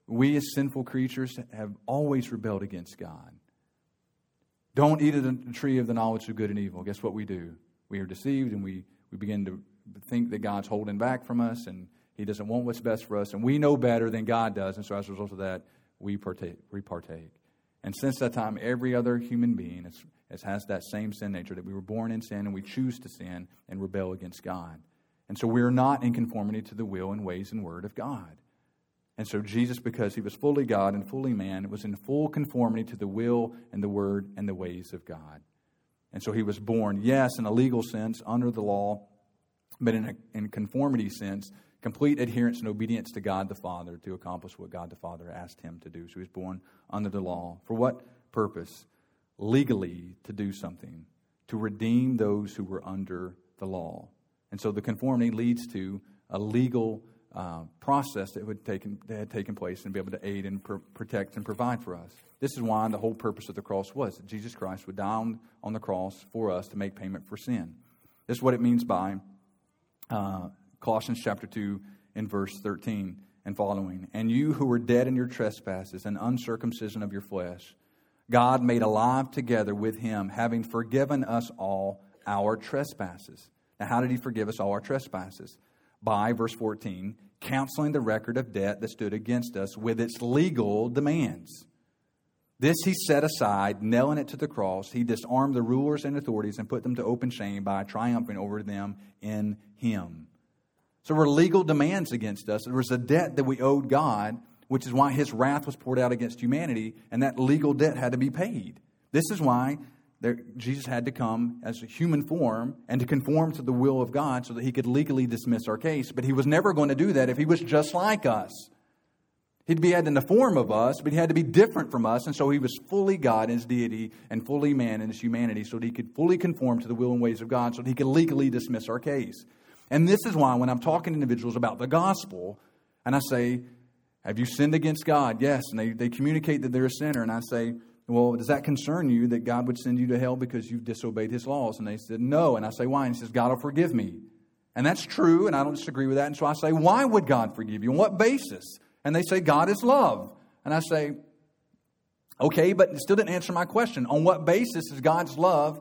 We as sinful creatures have always rebelled against God. Don't eat of the tree of the knowledge of good and evil. Guess what we do? We are deceived and we, we begin to think that God's holding back from us and he doesn't want what's best for us, and we know better than God does. And so, as a result of that, we partake. We partake. And since that time, every other human being has, has, has that same sin nature that we were born in sin and we choose to sin and rebel against God. And so, we're not in conformity to the will and ways and word of God. And so, Jesus, because he was fully God and fully man, was in full conformity to the will and the word and the ways of God. And so, he was born, yes, in a legal sense, under the law, but in a in conformity sense, complete adherence and obedience to God the Father to accomplish what God the Father asked him to do. So he was born under the law. For what purpose? Legally to do something, to redeem those who were under the law. And so the conformity leads to a legal uh, process that, would taken, that had taken place and be able to aid and pr- protect and provide for us. This is why the whole purpose of the cross was that Jesus Christ would die on, on the cross for us to make payment for sin. This is what it means by uh, Colossians chapter 2 in verse 13 and following. And you who were dead in your trespasses and uncircumcision of your flesh, God made alive together with him, having forgiven us all our trespasses. Now, how did he forgive us all our trespasses? By, verse 14, canceling the record of debt that stood against us with its legal demands. This he set aside, nailing it to the cross. He disarmed the rulers and authorities and put them to open shame by triumphing over them in him. So there were legal demands against us. There was a debt that we owed God, which is why his wrath was poured out against humanity, and that legal debt had to be paid. This is why there, Jesus had to come as a human form and to conform to the will of God so that he could legally dismiss our case. But he was never going to do that if he was just like us. He'd be had in the form of us, but he had to be different from us. And so he was fully God in his deity and fully man in his humanity so that he could fully conform to the will and ways of God so that he could legally dismiss our case. And this is why when I'm talking to individuals about the gospel, and I say, Have you sinned against God? Yes. And they, they communicate that they're a sinner. And I say, Well, does that concern you that God would send you to hell because you've disobeyed his laws? And they said, No. And I say, Why? And he says, God will forgive me. And that's true, and I don't disagree with that. And so I say, Why would God forgive you? On what basis? And they say, God is love. And I say, Okay, but it still didn't answer my question. On what basis is God's love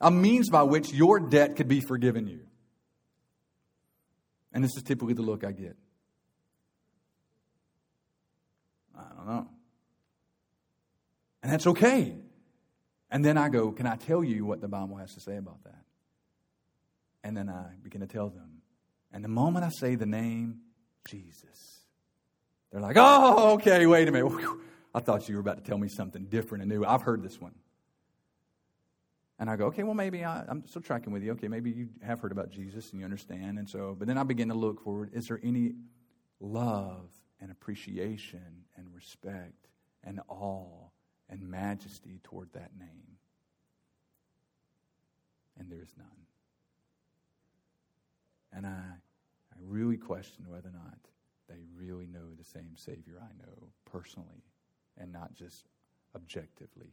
a means by which your debt could be forgiven you? And this is typically the look I get. I don't know. And that's okay. And then I go, Can I tell you what the Bible has to say about that? And then I begin to tell them. And the moment I say the name Jesus, they're like, Oh, okay, wait a minute. I thought you were about to tell me something different and new. I've heard this one. And I go, okay, well, maybe I, I'm still tracking with you. Okay, maybe you have heard about Jesus and you understand. And so, but then I begin to look forward. Is there any love and appreciation and respect and awe and majesty toward that name? And there is none. And I, I really question whether or not they really know the same Savior I know personally and not just objectively,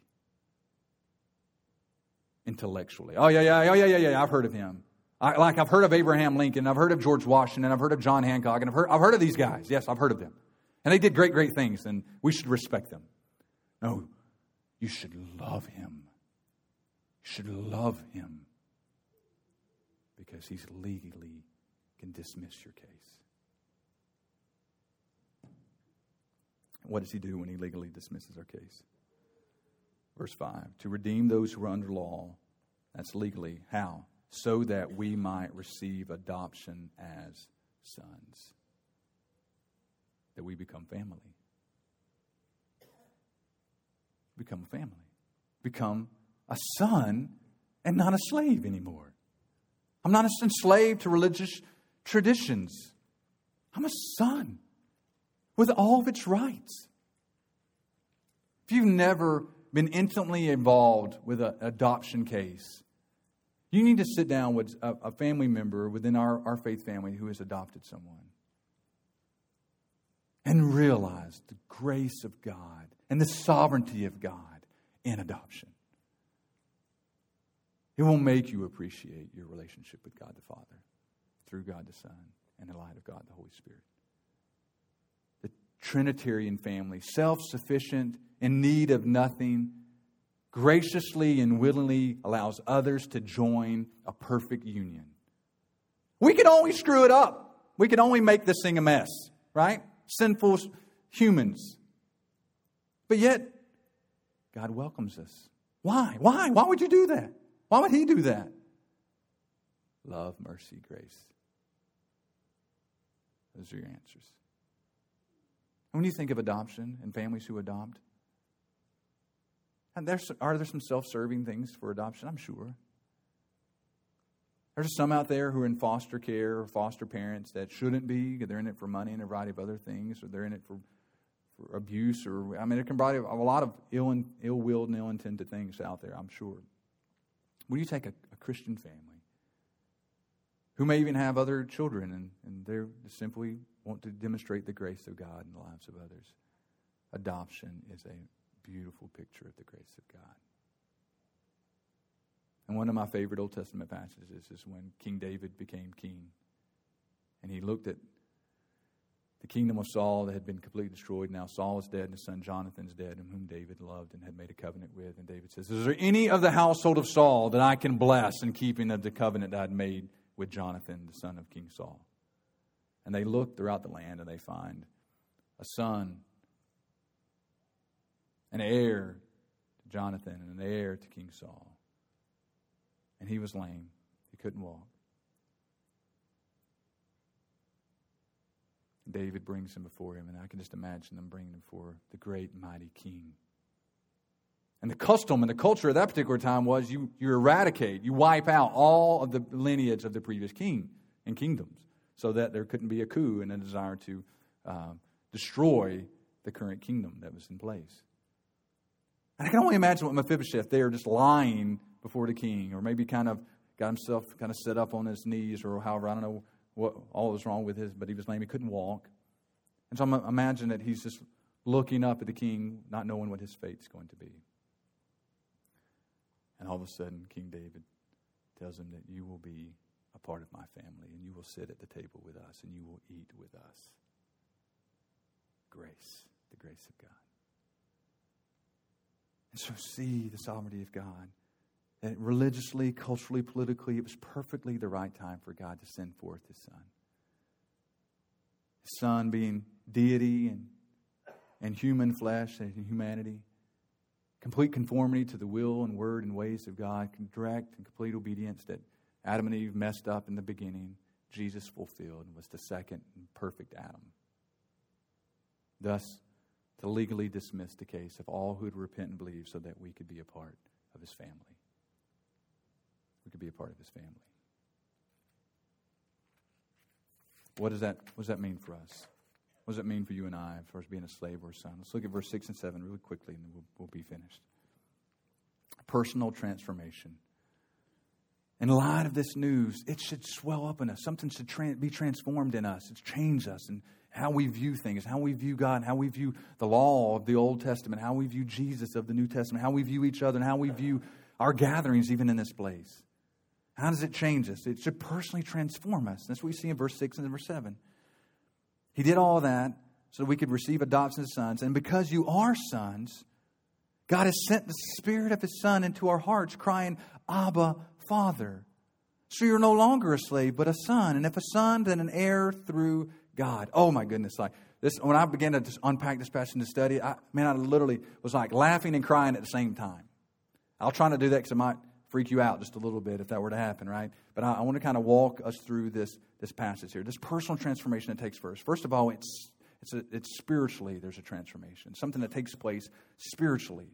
intellectually. Oh, yeah, yeah, oh, yeah, yeah, yeah, I've heard of him. I, like I've heard of Abraham Lincoln, I've heard of George Washington, I've heard of John Hancock, and I've heard, I've heard of these guys. Yes, I've heard of them. And they did great, great things, and we should respect them. No, you should love him. You should love him because he's legally can dismiss your case. What does he do when he legally dismisses our case? Verse 5 To redeem those who are under law, that's legally. How? So that we might receive adoption as sons. That we become family. Become a family. Become a son and not a slave anymore. I'm not enslaved to religious traditions. I'm a son with all of its rights. If you've never been intimately involved with an adoption case, you need to sit down with a, a family member within our, our faith family who has adopted someone and realize the grace of God and the sovereignty of God in adoption. It will make you appreciate your relationship with God the Father through God the Son and the light of God the Holy Spirit. Trinitarian family, self sufficient, in need of nothing, graciously and willingly allows others to join a perfect union. We can only screw it up. We can only make this thing a mess, right? Sinful humans. But yet, God welcomes us. Why? Why? Why would you do that? Why would He do that? Love, mercy, grace. Those are your answers. When you think of adoption and families who adopt, and there's, are there some self serving things for adoption? I'm sure. There's some out there who are in foster care or foster parents that shouldn't be. They're in it for money and a variety of other things, or they're in it for, for abuse, or I mean, it can be a lot of ill, ill willed and ill intended things out there, I'm sure. When you take a, a Christian family who may even have other children and, and they simply want to demonstrate the grace of God in the lives of others, adoption is a beautiful picture of the grace of God. And one of my favorite Old Testament passages is when King David became king. And he looked at the kingdom of Saul that had been completely destroyed. Now Saul is dead, and his son Jonathan is dead, and whom David loved and had made a covenant with. And David says, Is there any of the household of Saul that I can bless in keeping of the covenant that I'd made with Jonathan, the son of King Saul? And they look throughout the land and they find a son, an heir to Jonathan, and an heir to King Saul. And he was lame, he couldn't walk. David brings him before him, and I can just imagine them bringing him before the great mighty king. And the custom and the culture of that particular time was you, you eradicate, you wipe out all of the lineage of the previous king and kingdoms so that there couldn't be a coup and a desire to uh, destroy the current kingdom that was in place. And I can only imagine what Mephibosheth there just lying before the king, or maybe kind of got himself kind of set up on his knees, or however, I don't know what all was wrong with his, but he was lame. He couldn't walk. And so I imagine that he's just looking up at the king, not knowing what his fate's going to be. And all of a sudden, King David tells him that you will be a part of my family, and you will sit at the table with us, and you will eat with us. Grace, the grace of God. And so, see the sovereignty of God that religiously, culturally, politically, it was perfectly the right time for God to send forth His Son. His Son being deity and, and human flesh and humanity, complete conformity to the will and word and ways of God, direct and complete obedience that Adam and Eve messed up in the beginning, Jesus fulfilled and was the second and perfect Adam. Thus, to legally dismiss the case of all who would repent and believe so that we could be a part of his family. We could be a part of his family. What does that, what does that mean for us? What does that mean for you and I, for us being a slave or a son? Let's look at verse 6 and 7 really quickly, and we'll, we'll be finished. Personal transformation. In light of this news, it should swell up in us. Something should tra- be transformed in us. It's changed us and how we view things, how we view God, how we view the law of the Old Testament, how we view Jesus of the New Testament, how we view each other, and how we view our gatherings even in this place. How does it change us? It should personally transform us. That's what we see in verse 6 and verse 7. He did all that so we could receive adoption as sons. And because you are sons, God has sent the Spirit of His Son into our hearts, crying, Abba, Father. So you're no longer a slave, but a son. And if a son, then an heir through God. Oh my goodness! Like this, when I began to unpack this passage to study, I, man, I literally was like laughing and crying at the same time. I'll try to do that because it might freak you out just a little bit if that were to happen, right? But I, I want to kind of walk us through this this passage here, this personal transformation that takes first. First of all, it's it's a, it's spiritually there's a transformation, something that takes place spiritually.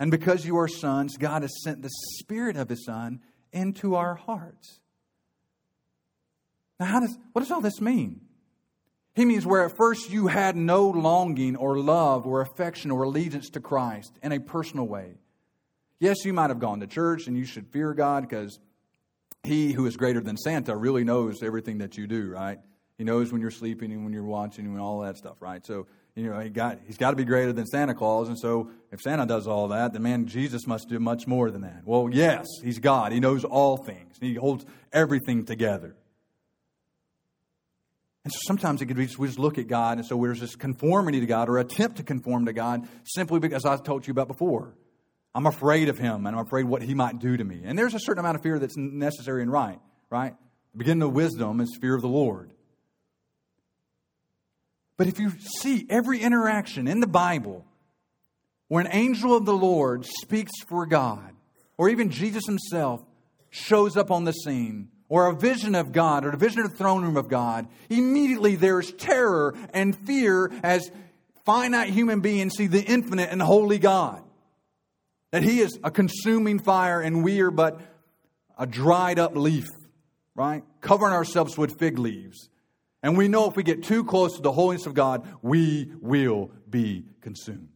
And because you are sons, God has sent the Spirit of His Son into our hearts. Now, how does, what does all this mean? He means where at first you had no longing or love or affection or allegiance to Christ in a personal way. Yes, you might have gone to church and you should fear God because He who is greater than Santa really knows everything that you do, right? He knows when you're sleeping and when you're watching and all that stuff, right? So, you know, he got, he's got to be greater than Santa Claus. And so if Santa does all that, then man, Jesus must do much more than that. Well, yes, he's God. He knows all things. He holds everything together. And so sometimes it could be just, we just look at God, and so there's this conformity to God or attempt to conform to God simply because I told you about before. I'm afraid of Him, and I'm afraid what He might do to me. And there's a certain amount of fear that's necessary and right, right? The beginning of wisdom is fear of the Lord. But if you see every interaction in the Bible where an angel of the Lord speaks for God, or even Jesus himself shows up on the scene, or a vision of God, or a vision of the throne room of God, immediately there's terror and fear as finite human beings see the infinite and holy God. That He is a consuming fire and we are but a dried up leaf, right? Covering ourselves with fig leaves. And we know if we get too close to the holiness of God, we will be consumed.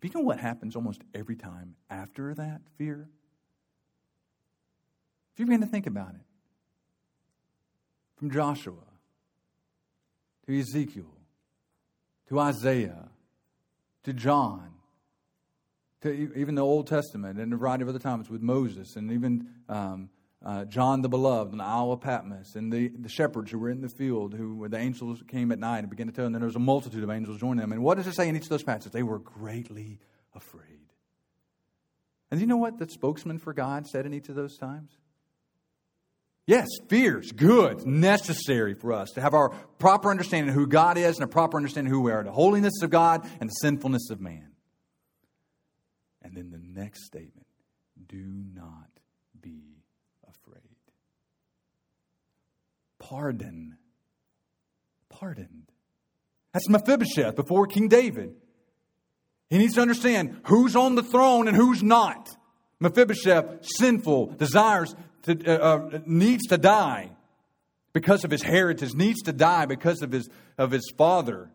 But you know what happens almost every time after that fear? If you begin to think about it, from Joshua to Ezekiel to Isaiah to John to even the Old Testament and a variety of other times with Moses and even um, uh, John the Beloved on the Isle of Patmos, and the, the shepherds who were in the field, who the angels came at night and began to tell them, and there was a multitude of angels joining them. And what does it say in each of those passages? They were greatly afraid. And you know what the spokesman for God said in each of those times? Yes, fear is good, necessary for us to have our proper understanding of who God is and a proper understanding of who we are, the holiness of God and the sinfulness of man. And then the next statement do not pardon. Pardoned. That's Mephibosheth before King David. He needs to understand who's on the throne and who's not. Mephibosheth, sinful, desires to, uh, uh, needs to die because of his heritage, needs to die because of his, of his father,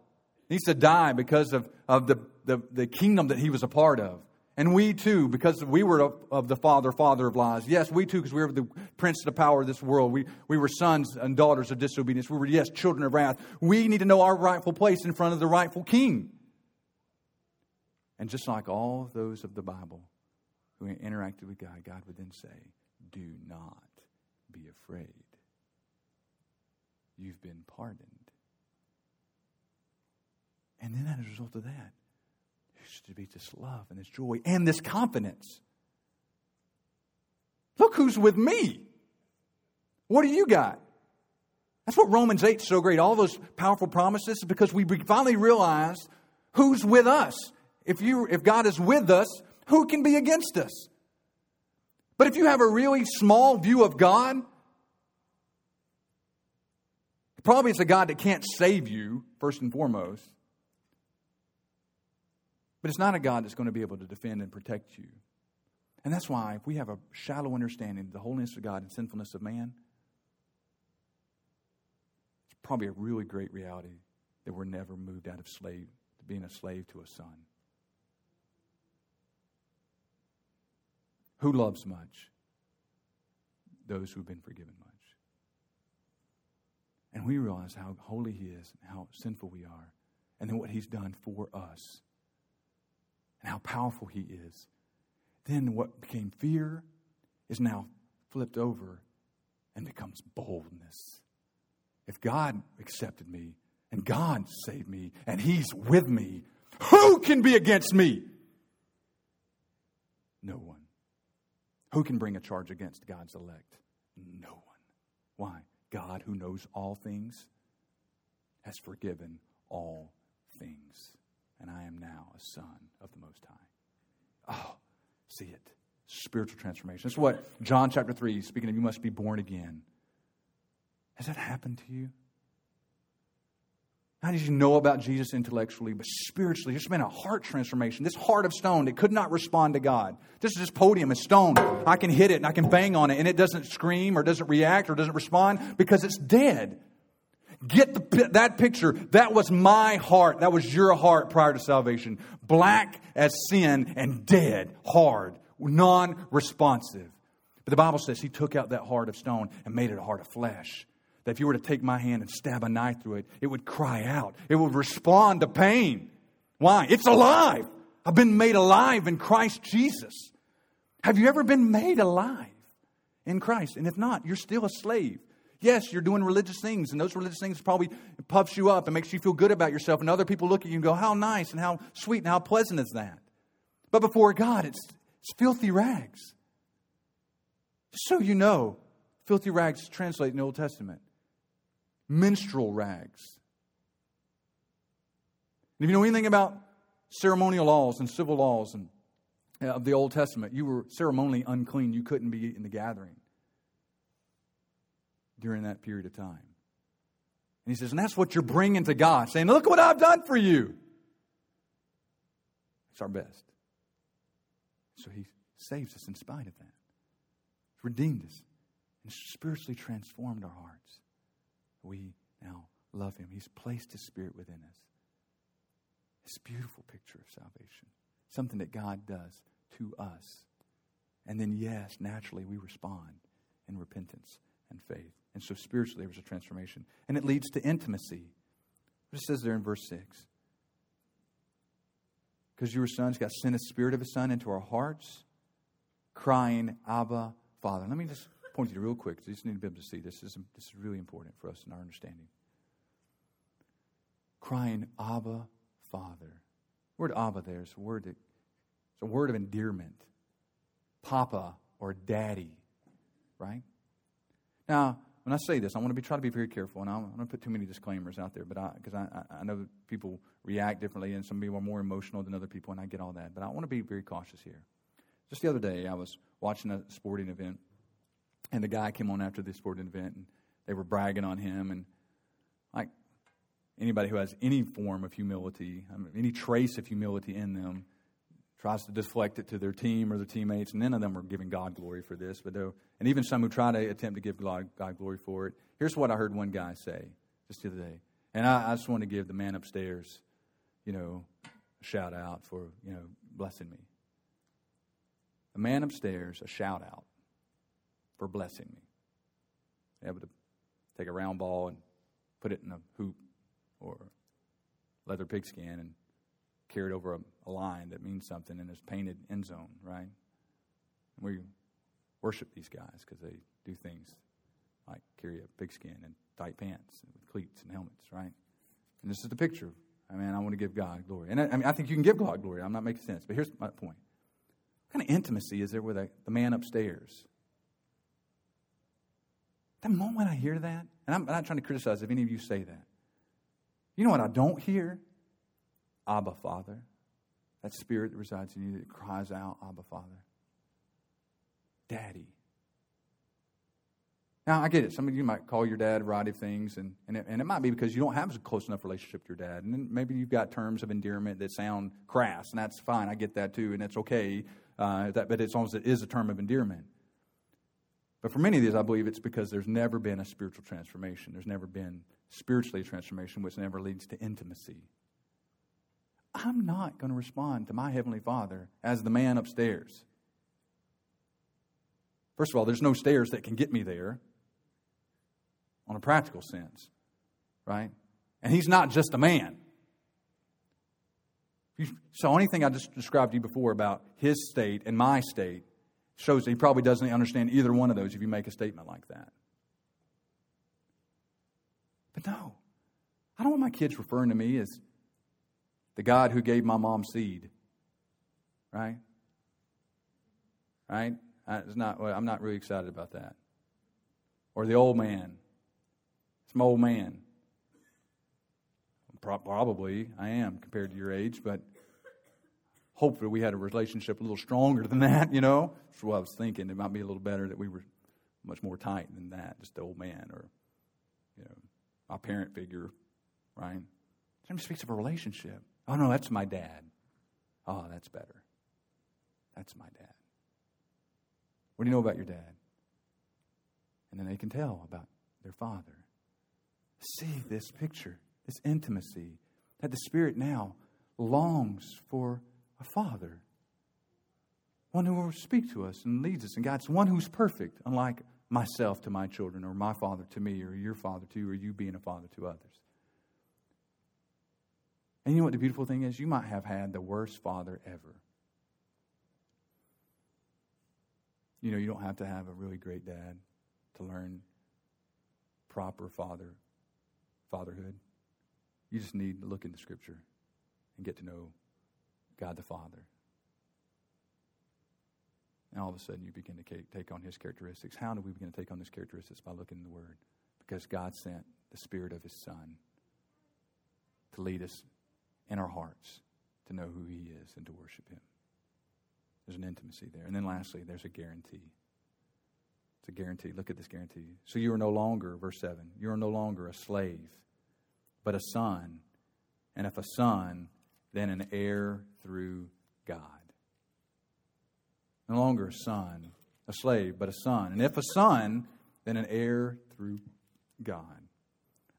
needs to die because of, of the, the, the kingdom that he was a part of. And we too, because we were of, of, the father, father of lies. Yes, we too, because we were the prince of the power of this world. We, we were sons and daughters of disobedience. We were, yes, children of wrath. We need to know our rightful place in front of the rightful king. And just like all those of the Bible who interacted with God, God would then say, Do not be afraid. You've been pardoned. And then as a result of that, to be this love and this joy and this confidence. Look who's with me. What do you got? That's what Romans 8 is so great. All those powerful promises is because we finally realize who's with us. If, you, if God is with us, who can be against us? But if you have a really small view of God, probably it's a God that can't save you, first and foremost. But it's not a God that's going to be able to defend and protect you. And that's why if we have a shallow understanding of the holiness of God and sinfulness of man, it's probably a really great reality that we're never moved out of slave to being a slave to a son. Who loves much? Those who've been forgiven much. And we realize how holy He is and how sinful we are, and then what He's done for us, and how powerful He is. Then what became fear is now flipped over and becomes boldness. If God accepted me and God saved me and He's with me, who can be against me? No one. Who can bring a charge against God's elect? No one. Why? God, who knows all things, has forgiven all things. And I am now a son of the Most High. Oh, see it. Spiritual transformation. That's what John chapter 3, speaking of you must be born again. Has that happened to you? Not just you know about Jesus intellectually, but spiritually, there's been a heart transformation. This heart of stone that could not respond to God. This is this podium is stone. I can hit it and I can bang on it, and it doesn't scream or doesn't react or doesn't respond because it's dead. Get the, that picture. That was my heart. That was your heart prior to salvation. Black as sin and dead, hard, non responsive. But the Bible says he took out that heart of stone and made it a heart of flesh that if you were to take my hand and stab a knife through it, it would cry out. It would respond to pain. Why? It's alive. I've been made alive in Christ Jesus. Have you ever been made alive in Christ? And if not, you're still a slave. Yes, you're doing religious things, and those religious things probably puffs you up and makes you feel good about yourself, and other people look at you and go, How nice and how sweet and how pleasant is that? But before God, it's, it's filthy rags. Just so you know, filthy rags translate in the Old Testament menstrual rags. And if you know anything about ceremonial laws and civil laws and, uh, of the Old Testament, you were ceremonially unclean. You couldn't be in the gathering during that period of time. And he says, and that's what you're bringing to God, saying, Look what I've done for you. It's our best. So he saves us in spite of that. He's redeemed us and spiritually transformed our hearts we now love him. He's placed his spirit within us. This beautiful picture of salvation, something that God does to us. And then, yes, naturally, we respond in repentance and faith. And so, spiritually, there was a transformation. And it leads to intimacy. What it says there in verse 6 because you were sons, God sent a spirit of his son into our hearts, crying, Abba, Father. Let me just point you to real quick. You just need to be able to see this. This is, this is really important for us in our understanding. Crying, Abba, Father. The word Abba there is a word that, it's a word of endearment. Papa or daddy, right? Now, when I say this, I want to be try to be very careful, and I don't want to put too many disclaimers out there, but because I, I, I, know that people react differently, and some people are more emotional than other people, and I get all that. But I want to be very cautious here. Just the other day, I was watching a sporting event, and the guy came on after the sporting event, and they were bragging on him. And like anybody who has any form of humility, I mean, any trace of humility in them, tries to deflect it to their team or their teammates. None of them are giving God glory for this. But and even some who try to attempt to give God, God glory for it. Here's what I heard one guy say just the other day. And I, I just want to give the man upstairs, you know, a shout out for, you know, blessing me. The man upstairs, a shout out for blessing me. Able to take a round ball and put it in a hoop or leather pigskin and carry it over a, a line that means something and this painted end zone, right? And we worship these guys because they do things like carry a pigskin and tight pants with cleats and helmets, right? And this is the picture. I mean, I want to give God glory. And I, I mean, I think you can give God glory. I'm not making sense. But here's my point. What kind of intimacy is there with a, the man upstairs the moment I hear that, and I'm not trying to criticize if any of you say that, you know what I don't hear? Abba, Father. That spirit that resides in you that cries out, Abba, Father. Daddy. Now, I get it. Some of you might call your dad a variety of things, and, and, it, and it might be because you don't have a close enough relationship to your dad. And maybe you've got terms of endearment that sound crass, and that's fine. I get that too, and it's okay. uh, that, but it's almost it is a term of endearment. But for many of these, I believe it's because there's never been a spiritual transformation. There's never been spiritually a transformation, which never leads to intimacy. I'm not going to respond to my Heavenly Father as the man upstairs. First of all, there's no stairs that can get me there on a practical sense, right? And He's not just a man. So anything I just described to you before about His state and my state shows that He probably doesn't understand either one of those if you make a statement like that. But no, I don't want my kids referring to me as the God who gave my mom seed. Right? Right? It's not, I'm not really excited about that. Or the old man. It's my old man. Probably I am compared to your age, but hopefully we had a relationship a little stronger than that, you know? That's what I was thinking. It might be a little better that we were much more tight than that, just the old man or, you know, my parent figure, right? It speaks of a relationship. Oh, no, that's my dad. Oh, that's better. That's my dad. What do you know about your dad? And then they can tell about their father. See this picture, this intimacy that the Spirit now longs for a father. One who will speak to us and leads us and guides, one who's perfect, unlike myself to my children, or my father to me, or your father to you, or you being a father to others. And you know what the beautiful thing is? You might have had the worst father ever. You know, you don't have to have a really great dad to learn proper father fatherhood. You just need to look into Scripture and get to know God the Father. And all of a sudden, you begin to take on His characteristics. How do we begin to take on His characteristics? By looking in the Word. Because God sent the Spirit of His Son to lead us in our hearts to know who He is and to worship Him. There's an intimacy there. And then lastly, there's a guarantee. It's a guarantee. Look at this guarantee. So you are no longer, verse 7, you are no longer a slave, but a son. And if a son, then an heir through God. No longer a son, a slave, but a son. And if a son, then an heir through God.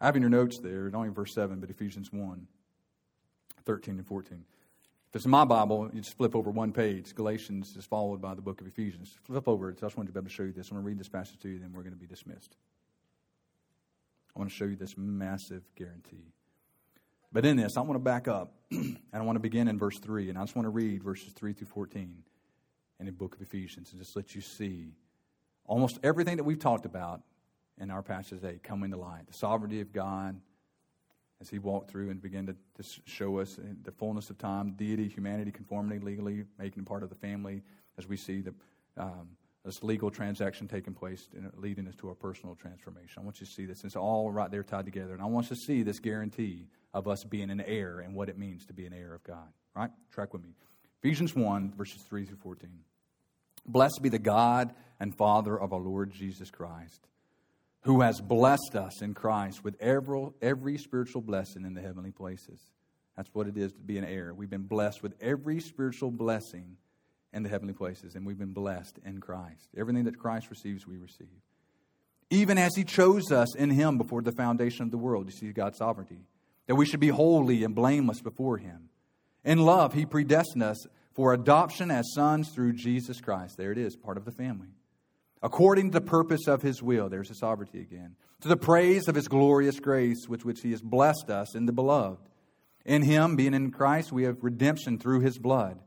I have in your notes there, not only verse 7, but Ephesians 1. 13 and 14. If it's my Bible, you just flip over one page. Galatians is followed by the book of Ephesians. Flip over it. I just wanted to be able to show you this. I'm going to read this passage to you, then we're going to be dismissed. I want to show you this massive guarantee. But in this, I want to back up, and I want to begin in verse 3, and I just want to read verses 3 through 14 in the book of Ephesians and just let you see almost everything that we've talked about in our passage today coming to light. The sovereignty of God, as he walked through and began to, to show us the fullness of time, deity, humanity, conformity, legally making part of the family, as we see the, um, this legal transaction taking place, leading us to our personal transformation. I want you to see this. It's all right there tied together. And I want you to see this guarantee of us being an heir and what it means to be an heir of God. Right? Track with me. Ephesians 1, verses 3 through 14. Blessed be the God and Father of our Lord Jesus Christ who has blessed us in Christ with every, every spiritual blessing in the heavenly places. That's what it is to be an heir. We've been blessed with every spiritual blessing in the heavenly places, and we've been blessed in Christ. Everything that Christ receives, we receive. Even as He chose us in Him before the foundation of the world, you see God's sovereignty, that we should be holy and blameless before Him. In love, He predestined us for adoption as sons through Jesus Christ. There it is, part of the family according to the purpose of his will. There's the sovereignty again. To the praise of his glorious grace, with which he has blessed us in the beloved. In him, being in Christ, we have redemption through his blood,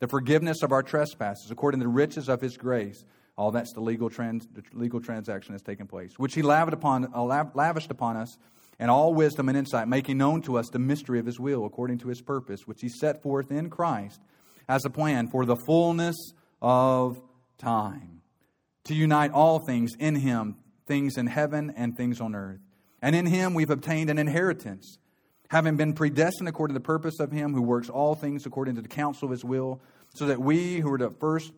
the forgiveness of our trespasses, according to the riches of his grace. All that's the legal, trans, the legal transaction that's taken place, which he lavished upon, uh, lavished upon us and all wisdom and insight, making known to us the mystery of his will, according to his purpose, which he set forth in Christ as a plan for the fullness of time to unite all things in him, things in heaven and things on earth. And in him we've obtained an inheritance, having been predestined according to the purpose of him who works all things according to the counsel of his will, so that we who are the first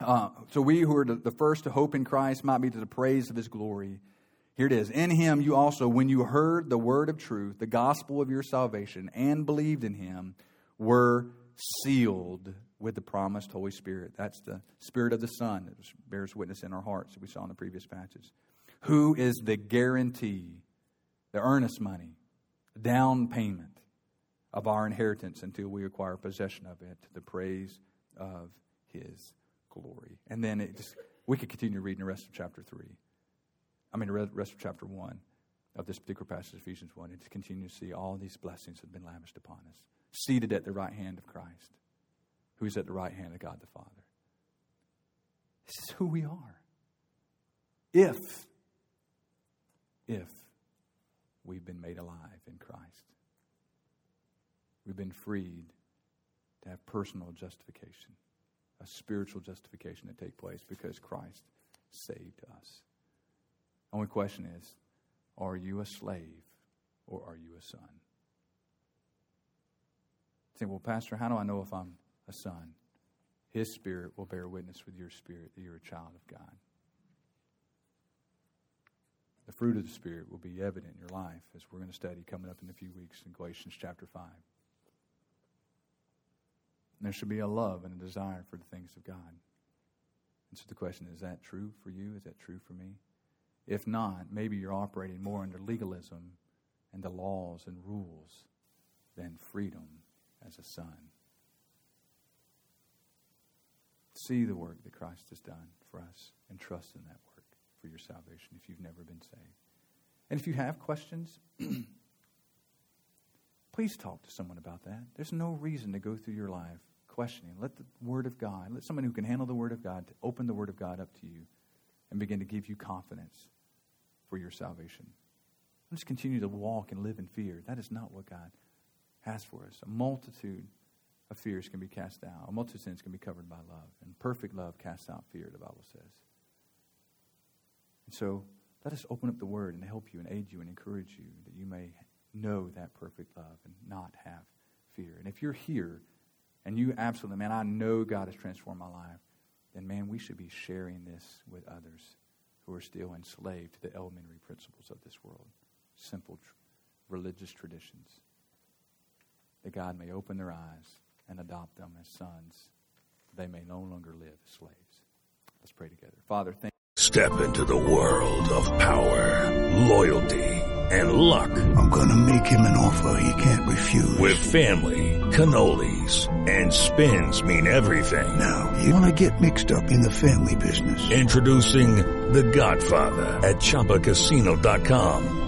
uh, so we who are the first to hope in Christ might be to the praise of his glory. Here it is. In him you also, when you heard the word of truth, the gospel of your salvation, and believed in him, were sealed with the promised Holy Spirit. That's the Spirit of the Son that bears witness in our hearts that we saw in the previous passage. Who is the guarantee, the earnest money, the down payment of our inheritance until we acquire possession of it to the praise of His glory. And then it just, we could continue reading the rest of chapter 3. I mean, the rest of chapter 1 of this particular passage, Ephesians 1, and to continue to see all these blessings have been lavished upon us, seated at the right hand of Christ, who is at the right hand of God the Father. This is who we are. If, if we've been made alive in Christ, we've been freed to have personal justification, a spiritual justification to take place because Christ saved us. Only question is are you a slave or are you a son? Say, well, Pastor, how do I know if I'm a son? His spirit will bear witness with your spirit that you're a child of God. The fruit of the Spirit will be evident in your life as we're going to study coming up in a few weeks in Galatians chapter 5. And there should be a love and a desire for the things of God. And so the question is, is that true for you? Is that true for me? If not, maybe you're operating more under legalism and the laws and rules than freedom as a son. See the work that Christ has done for us and trust in that work for your salvation if you've never been saved. And if you have questions, please talk to someone about that. There's no reason to go through your life questioning. Let the Word of God, let someone who can handle the Word of God open the Word of God up to you and begin to give you confidence for your salvation. Let's continue to walk and live in fear. That is not what God has for us. A multitude of fears can be cast out. A multitude of sins can be covered by love. And perfect love casts out fear, the Bible says. And so let us open up the Word and help you and aid you and encourage you that you may know that perfect love and not have fear. And if you're here and you absolutely, man, I know God has transformed my life, then, man, we should be sharing this with others who are still enslaved to the elementary principles of this world, simple tr- religious traditions, that God may open their eyes and adopt them as sons. They may no longer live as slaves. Let's pray together. Father, thank Step into the world of power, loyalty, and luck. I'm going to make him an offer he can't refuse. With family, cannolis, and spins mean everything. Now, you want to get mixed up in the family business. Introducing The Godfather at ChumbaCasino.com.